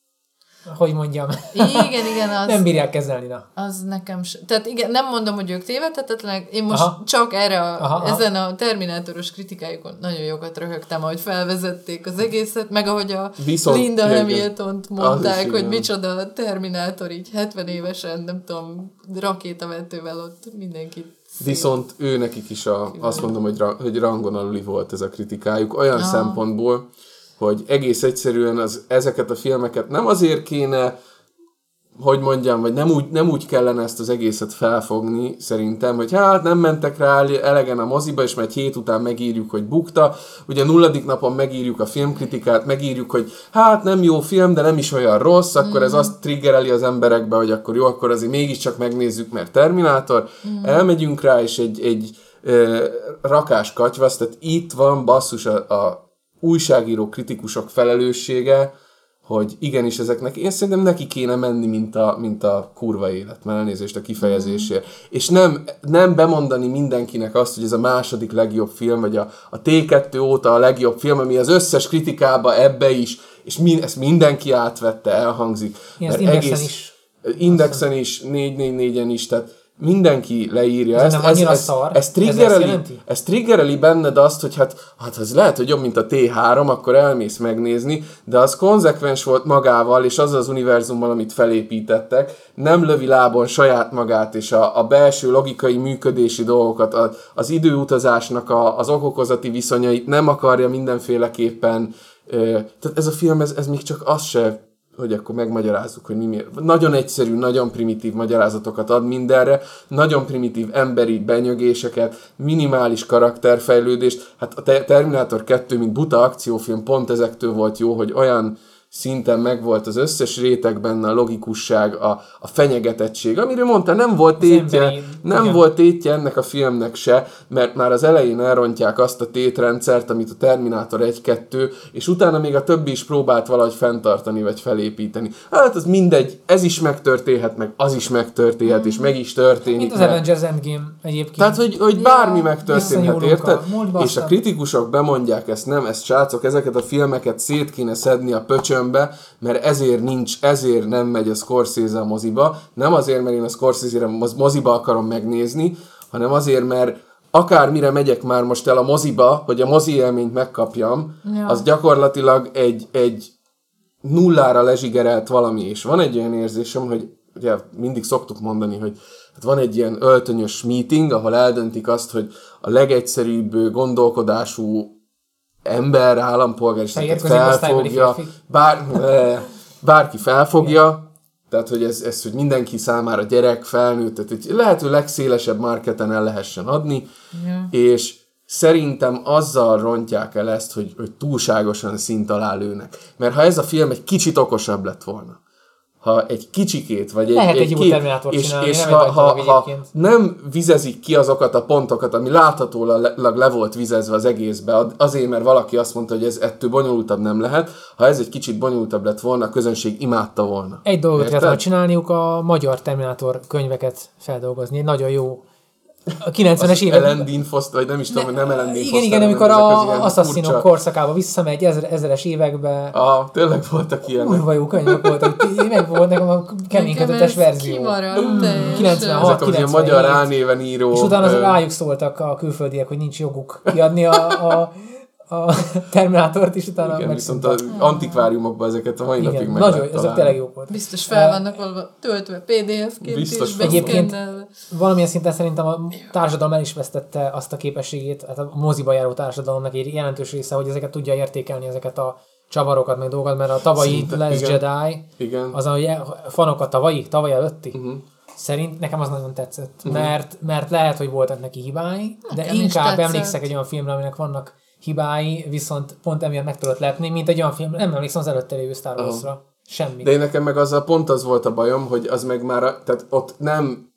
hogy mondjam, Igen, igen, az, nem bírják kezelni. Na. az nekem se. Tehát igen, nem mondom, hogy ők tévedhetetlenek, én most Aha. aha. csak erre, a, Aha, aha. ezen a Terminátoros kritikájukon nagyon jókat röhögtem, ahogy felvezették az egészet, meg ahogy a Viszont- Linda Az mondták, hogy igen. micsoda a Terminátor így 70 évesen, nem tudom, rakétavetővel ott mindenkit viszont ő nekik is a, azt mondom, hogy, ra, hogy rangon aluli volt ez a kritikájuk, olyan szempontból, hogy egész egyszerűen az, ezeket a filmeket nem azért kéne hogy mondjam, vagy nem úgy, nem úgy kellene ezt az egészet felfogni, szerintem, hogy hát nem mentek rá elegen a moziba, és majd hét után megírjuk, hogy bukta. Ugye nulladik napon megírjuk a filmkritikát, megírjuk, hogy hát nem jó film, de nem is olyan rossz, akkor mm. ez azt triggereli az emberekbe, hogy akkor jó, akkor azért mégiscsak megnézzük, mert Terminátor. Mm. Elmegyünk rá, és egy, egy ö, rakás katyvasz, tehát itt van basszus a, a újságíró kritikusok felelőssége, hogy igenis ezeknek, én szerintem neki kéne menni, mint a, mint a kurva élet, már elnézést a kifejezésért. Mm. És nem, nem bemondani mindenkinek azt, hogy ez a második legjobb film, vagy a, a T2 óta a legjobb film, ami az összes kritikába ebbe is, és min, ezt mindenki átvette, elhangzik. Igen, mert egész, is. Indexen is, 444-en is, tehát mindenki leírja ez ezt. Nem ez, ez, szar. ez, triggereli, ez, ez triggereli benned azt, hogy hát, hát ez lehet, hogy jobb, mint a T3, akkor elmész megnézni, de az konzekvens volt magával, és az az univerzummal, amit felépítettek, nem lövi lábon saját magát, és a, a belső logikai működési dolgokat, a, az időutazásnak a, az okokozati viszonyait nem akarja mindenféleképpen. Tehát ez a film, ez, ez még csak az se hogy akkor megmagyarázzuk, hogy mi miért. Nagyon egyszerű, nagyon primitív magyarázatokat ad mindenre, nagyon primitív emberi benyögéseket, minimális karakterfejlődést. Hát a Terminator 2, mint buta akciófilm, pont ezektől volt jó, hogy olyan szinten megvolt az összes réteg benne, a logikusság, a, a fenyegetettség, amiről mondta, nem volt tétje, nem igen. volt tétje ennek a filmnek se, mert már az elején elrontják azt a tétrendszert, amit a Terminator 1-2, és utána még a többi is próbált valahogy fenntartani, vagy felépíteni. Hát az mindegy, ez is megtörténhet, meg az is megtörténhet, és meg is történik. Mint az mert... Avengers Endgame egyébként. Tehát, hogy, hogy bármi ja, megtörténhet, érted? A és a kritikusok bemondják ezt, nem, ezt srácok, ezeket a filmeket szét kéne szedni a pöcsön börtönbe, mert ezért nincs, ezért nem megy a Scorsese a moziba. Nem azért, mert én a Scorsese-re moziba akarom megnézni, hanem azért, mert akármire megyek már most el a moziba, hogy a mozi élményt megkapjam, ja. az gyakorlatilag egy, egy nullára lezsigerelt valami, és van egy olyan érzésem, hogy ugye mindig szoktuk mondani, hogy hát van egy ilyen öltönyös meeting, ahol eldöntik azt, hogy a legegyszerűbb gondolkodású ember, állampolgár is felfogja, bár, bárki felfogja, tehát hogy ez, ez, hogy mindenki számára gyerek, felnőtt, tehát egy lehető legszélesebb marketen el lehessen adni, yeah. és szerintem azzal rontják el ezt, hogy, hogy túlságosan szint alá lőnek. Mert ha ez a film egy kicsit okosabb lett volna, ha egy kicsikét, vagy egy, Lehet egy, egy két, Terminátort és, csinálni, és nem ha, ha, ha nem vizezik ki azokat a pontokat, ami láthatólag le, volt vizezve az egészbe, azért, mert valaki azt mondta, hogy ez ettől bonyolultabb nem lehet, ha ez egy kicsit bonyolultabb lett volna, a közönség imádta volna. Egy dolgot kellett csinálniuk, a magyar Terminátor könyveket feldolgozni. Egy nagyon jó a 90-es évek. Ellen Dean Foster, vagy nem is tudom, hogy nem Ellen Dean Igen, igen, amikor a Assassinok korszakába visszamegy ezer, ezeres évekbe. Ah, tényleg voltak ilyenek. Kurva jó könyvek voltak. Meg volt nekem a keménykötetes verzió. Kimaradt, 96, 97. a magyar álnéven író. És utána az rájuk szóltak a külföldiek, hogy nincs joguk kiadni a, a a Terminátort is utána Igen, viszont az antikváriumokban ezeket a mai Igen, napig meg nagyon, ezek tényleg jók volt. Biztos fel vannak valva töltve PDF-ként Biztos is, Egyébként valamilyen szinten szerintem a társadalom el is vesztette azt a képességét, hát a moziba járó társadalomnak egy jelentős része, hogy ezeket tudja értékelni, ezeket a csavarokat, meg dolgokat, mert a tavalyi Szinte, igen, Jedi, igen. az a fanok a tavalyi, tavaly előtti, uh-huh. szerint nekem az nagyon tetszett, uh-huh. mert, mert lehet, hogy voltak neki hibái, de inkább emlékszek egy olyan filmre, aminek vannak hibái, viszont pont emiatt meg tudott lepni, mint egy olyan film, nem emlékszem az előtte lévő Star Wars-ra. Uh-huh. Semmi. De én nekem meg azzal pont az volt a bajom, hogy az meg már, tehát ott nem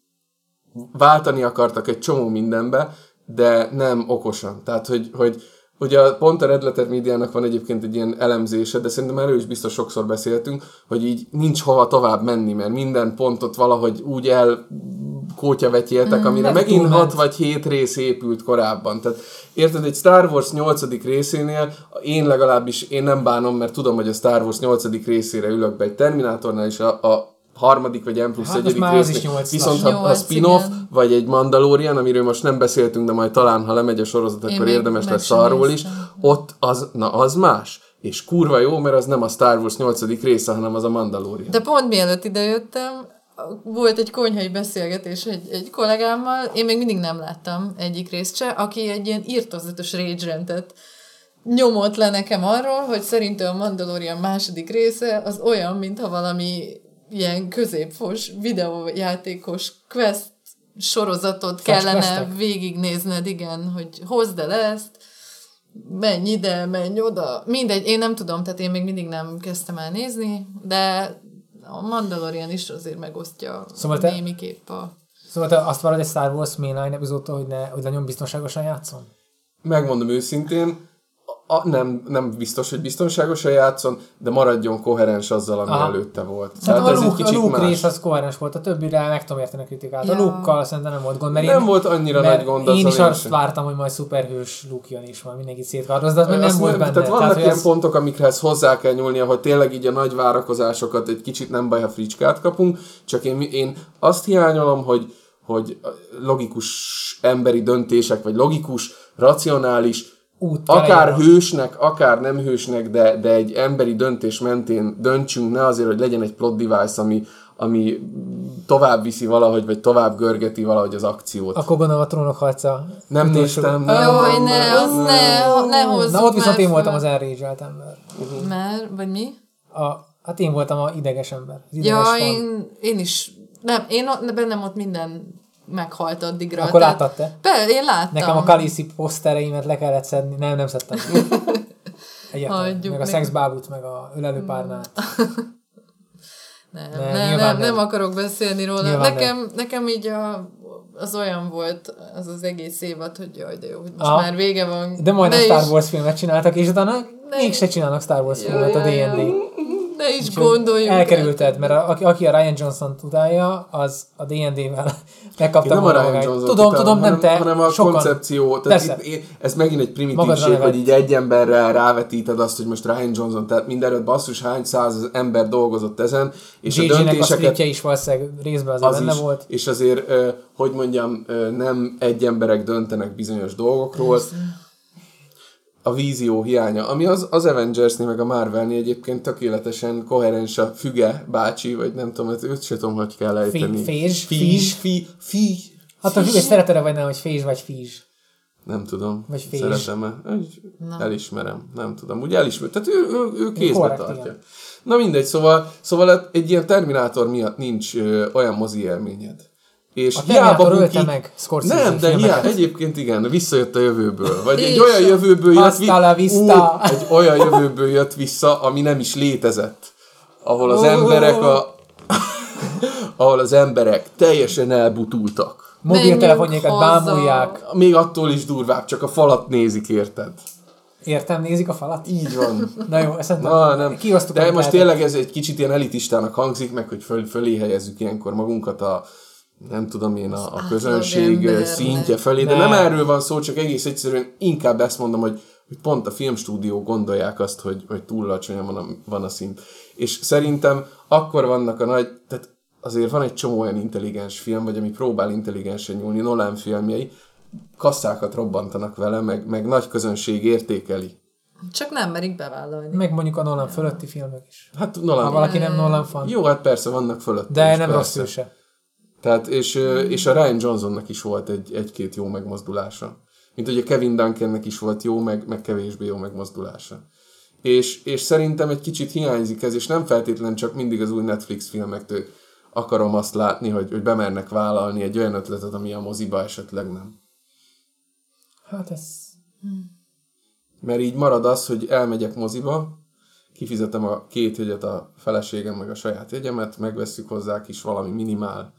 váltani akartak egy csomó mindenbe, de nem okosan. Tehát, hogy, hogy Ugye pont a Red Letter Médiának van egyébként egy ilyen elemzése, de szerintem erről is biztos sokszor beszéltünk, hogy így nincs hova tovább menni, mert minden pontot valahogy úgy el kótyavetjéltek, mm, amire megint hat vagy hét rész épült korábban. Tehát érted, egy Star Wars 8. részénél én legalábbis én nem bánom, mert tudom, hogy a Star Wars 8. részére ülök be egy Terminátornál, és a, a harmadik vagy M plusz hát egyedik résznél. Viszont ha a spin-off, igen. vagy egy Mandalorian, amiről most nem beszéltünk, de majd talán, ha lemegy a sorozat, akkor Én érdemes lesz arról is, ott az, na az más. És kurva jó, mert az nem a Star Wars 8. része, hanem az a Mandalorian. De pont mielőtt idejöttem, volt egy konyhai beszélgetés egy, egy kollégámmal, én még mindig nem láttam egyik részt se, aki egy ilyen írtozatos rage nyomott le nekem arról, hogy szerintem a Mandalorian második része az olyan, mintha valami ilyen középfos videójátékos quest sorozatot Flash kellene questek? végignézned, igen, hogy hozd el ezt, menj ide, menj oda. Mindegy, én nem tudom, tehát én még mindig nem kezdtem el nézni, de a Mandalorian is azért megosztja Szóval te- némiképp a... Szóval te azt várod egy Star Wars mainline epizódtól, hogy, ne, hogy nagyon biztonságosan játszon? Megmondom őszintén, a, nem, nem biztos, hogy biztonságosan játszon, de maradjon koherens azzal, ami Aha. előtte volt. Szerintem Tehát a ez egy Luke, a kicsit Luke más. rész az koherens volt, a többire meg tudom érteni a kritikát. A Ja. Luke-kal szerintem nem volt gond, mert Nem én, volt annyira mert nagy gond Én is azt sem. vártam, hogy majd szuperhős Luke jön és majd mindenkit szétkardoz, de az nem volt benne. Tehát vannak hogy ilyen ez- pontok, amikhez hozzá kell nyúlni, hogy tényleg így a nagy várakozásokat egy kicsit nem baj, ha fricskát kapunk, csak én, én azt hiányolom, hogy, hogy logikus emberi döntések, vagy logikus, racionális, Út akár hősnek, akár nem hősnek, de, de egy emberi döntés mentén döntsünk, ne azért, hogy legyen egy plot device, ami, ami tovább viszi valahogy, vagy tovább görgeti valahogy az akciót. Akkor gondolom a trónok harca. Nem utolsó- néztem, nem. Jaj, ne, az ne, ne hozzuk Na ott viszont én voltam az enrage ember. Mert, vagy mi? A, hát én voltam a ideges ember. Az ideges Ja, fan. én, én is. Nem, én bennem ott minden meghalt addigra. Akkor tehát- láttad te? Be, én láttam. Nekem a Kaliszi posztereimet le kellett szedni. Nem, nem szedtem. Hagyjuk Meg a szexbábút, meg a ölelőpárnát. Nem, Nem, nem, nem, nem, nem. akarok beszélni róla. Nyilván nekem, nekem így a, az olyan volt az az egész évad, hogy jaj, de jó, hogy most Aha. már vége van. De majdnem ne Star Wars filmet csináltak, és utána Ne- mégse csinálnak Star Wars filmet a. D&D. Ne is gondoljuk. Elkerülted, mert a, aki, aki a Ryan Johnson utálja, az a D&D-vel megkapta nem a Ryan. Johnson Tudom, tudom, nem te, hanem a sokan. koncepció. Tehát Persze. itt, én- ez megint egy primitívség, hogy így egy emberrel rávetíted azt, hogy most Ryan Johnson, tehát mindenről basszus hány száz ember dolgozott ezen, és a JJ-nek a döntéseket scriptje is valószínűleg részben azért az benne is, volt. és azért, hogy mondjam, nem egy emberek döntenek bizonyos dolgokról, a vízió hiánya, ami az, az Avengers-nél, meg a Marvel-nél egyébként tökéletesen koherens a Füge bácsi, vagy nem tudom, hát őt sem tudom, hogy kell ejteni. Fízs? Fi, fi, Hát a hülyes szereted vagy nem, hogy fés vagy fízs. Nem tudom. Vagy fés. Szeretem-e? Elismerem. Nem tudom. Úgy elismerem. Tehát ő, ő, ő kézbe Korrekt, tartja. igen. Na mindegy, szóval, szóval egy ilyen Terminátor miatt nincs ö, olyan mozi élményed. És A buki- ölte meg Scorsese Nem, de hiába, egyébként igen, visszajött a jövőből. Vagy egy olyan jövőből jött. Ú, egy olyan jövőből jött vissza, ami nem is létezett. Ahol az emberek a ahol az emberek teljesen elbutultak. Haza. bámulják. Még attól is durvább, csak a falat nézik, érted? Értem, nézik a falat? Így van. Na jó, ezt nem Na, nem. Kiosztuk, De most lehetett. tényleg ez egy kicsit ilyen elitistának hangzik, meg hogy föl, fölé helyezzük ilyenkor magunkat a nem tudom én, a, a közönség szintje felé, de Nem. nem erről van szó, csak egész egyszerűen inkább ezt mondom, hogy, hogy pont a filmstúdió gondolják azt, hogy, hogy túl alacsonyan van a, van a szint. És szerintem akkor vannak a nagy, tehát azért van egy csomó olyan intelligens film, vagy ami próbál intelligensen nyúlni, Nolan filmjei, kasszákat robbantanak vele, meg, meg nagy közönség értékeli. Csak nem merik bevállalni. Meg mondjuk a Nolan fölötti filmek is. Hát Nolan... Ha valaki nem Nolan fan. Jó, hát persze vannak fölött. De nem rossz ő se. Tehát, és, ö, és a Ryan Johnsonnak is volt egy, egy-két jó megmozdulása. Mint hogy a Kevin Duncannek is volt jó, meg, meg kevésbé jó megmozdulása. És, és szerintem egy kicsit hiányzik ez, és nem feltétlen csak mindig az új Netflix filmektől akarom azt látni, hogy, hogy bemernek vállalni egy olyan ötletet, ami a moziba esetleg nem. Hát ez... Mert így marad az, hogy elmegyek moziba, kifizetem a két jegyet a feleségem, meg a saját jegyemet, megvesszük hozzá kis valami minimál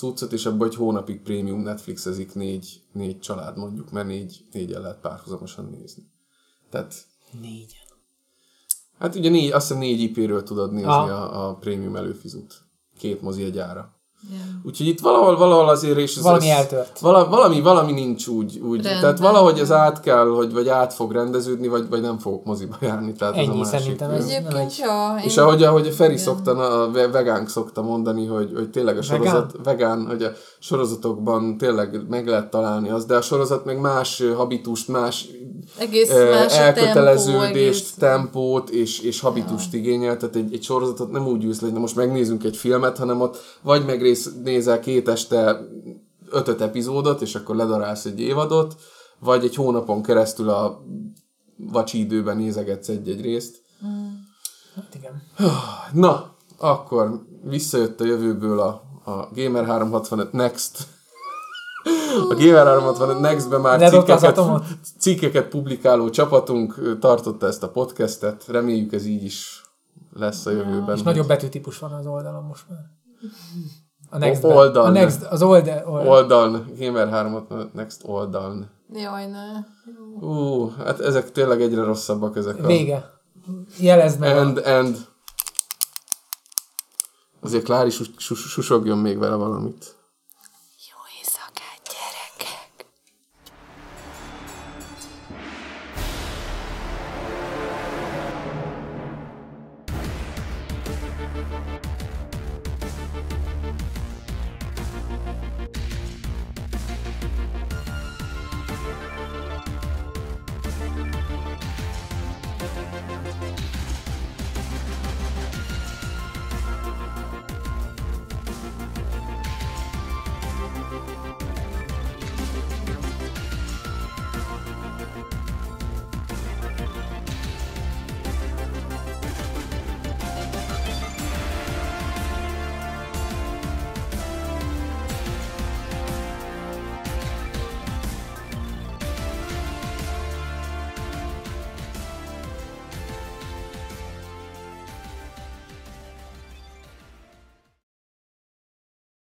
cuccot, és abban egy hónapig prémium Netflixezik négy, négy család mondjuk, mert négy, négyen lehet párhuzamosan nézni. Tehát, Négyen. hát ugye négy, azt hiszem négy IP-ről tudod nézni Ah. a, a prémium előfizut. Két mozi egy ára. Yeah. Úgyhogy itt valahol, valahol azért és az, Valami az, eltört. Vala, valami, valami nincs úgy. úgy. Rendben. Tehát valahogy ez át kell, hogy vagy át fog rendeződni, vagy, vagy nem fogok moziba járni. Tehát ez a Ennyi másik. szerintem ez. Egyébként, egy- ja, én... És ahogy, ahogy a Feri szokta, a ve- vegánk szokta mondani, hogy, hogy tényleg a Vegán? sorozat, vegán? hogy a sorozatokban tényleg meg lehet találni azt, de a sorozat meg más habitust, más egész ö, más elköteleződést, tempó, egész... tempót és, és habitust igényel, tehát egy, egy sorozatot nem úgy ülsz le, hogy na most megnézünk egy filmet, hanem ott vagy megrész, nézel két este ötöt epizódot, és akkor ledarálsz egy évadot, vagy egy hónapon keresztül a vacsi időben nézegetsz egy-egy részt. Hát igen. Na, akkor visszajött a jövőből a, a Gamer 365 Next. A Gamer 365 Next-ben már cikkeket, cikkeket publikáló csapatunk tartotta ezt a podcastet. Reméljük ez így is lesz a jövőben. És nagyobb betűtípus van az oldalon most már. A next oldal. A next, az oldal. oldal. Oldaln, Gamer 365 Next oldaln. Jaj, ne. Ú, hát ezek tényleg egyre rosszabbak ezek a... Vége. Jelezd meg. End, end. Azért Klári sus, sus, susogjon még vele valamit.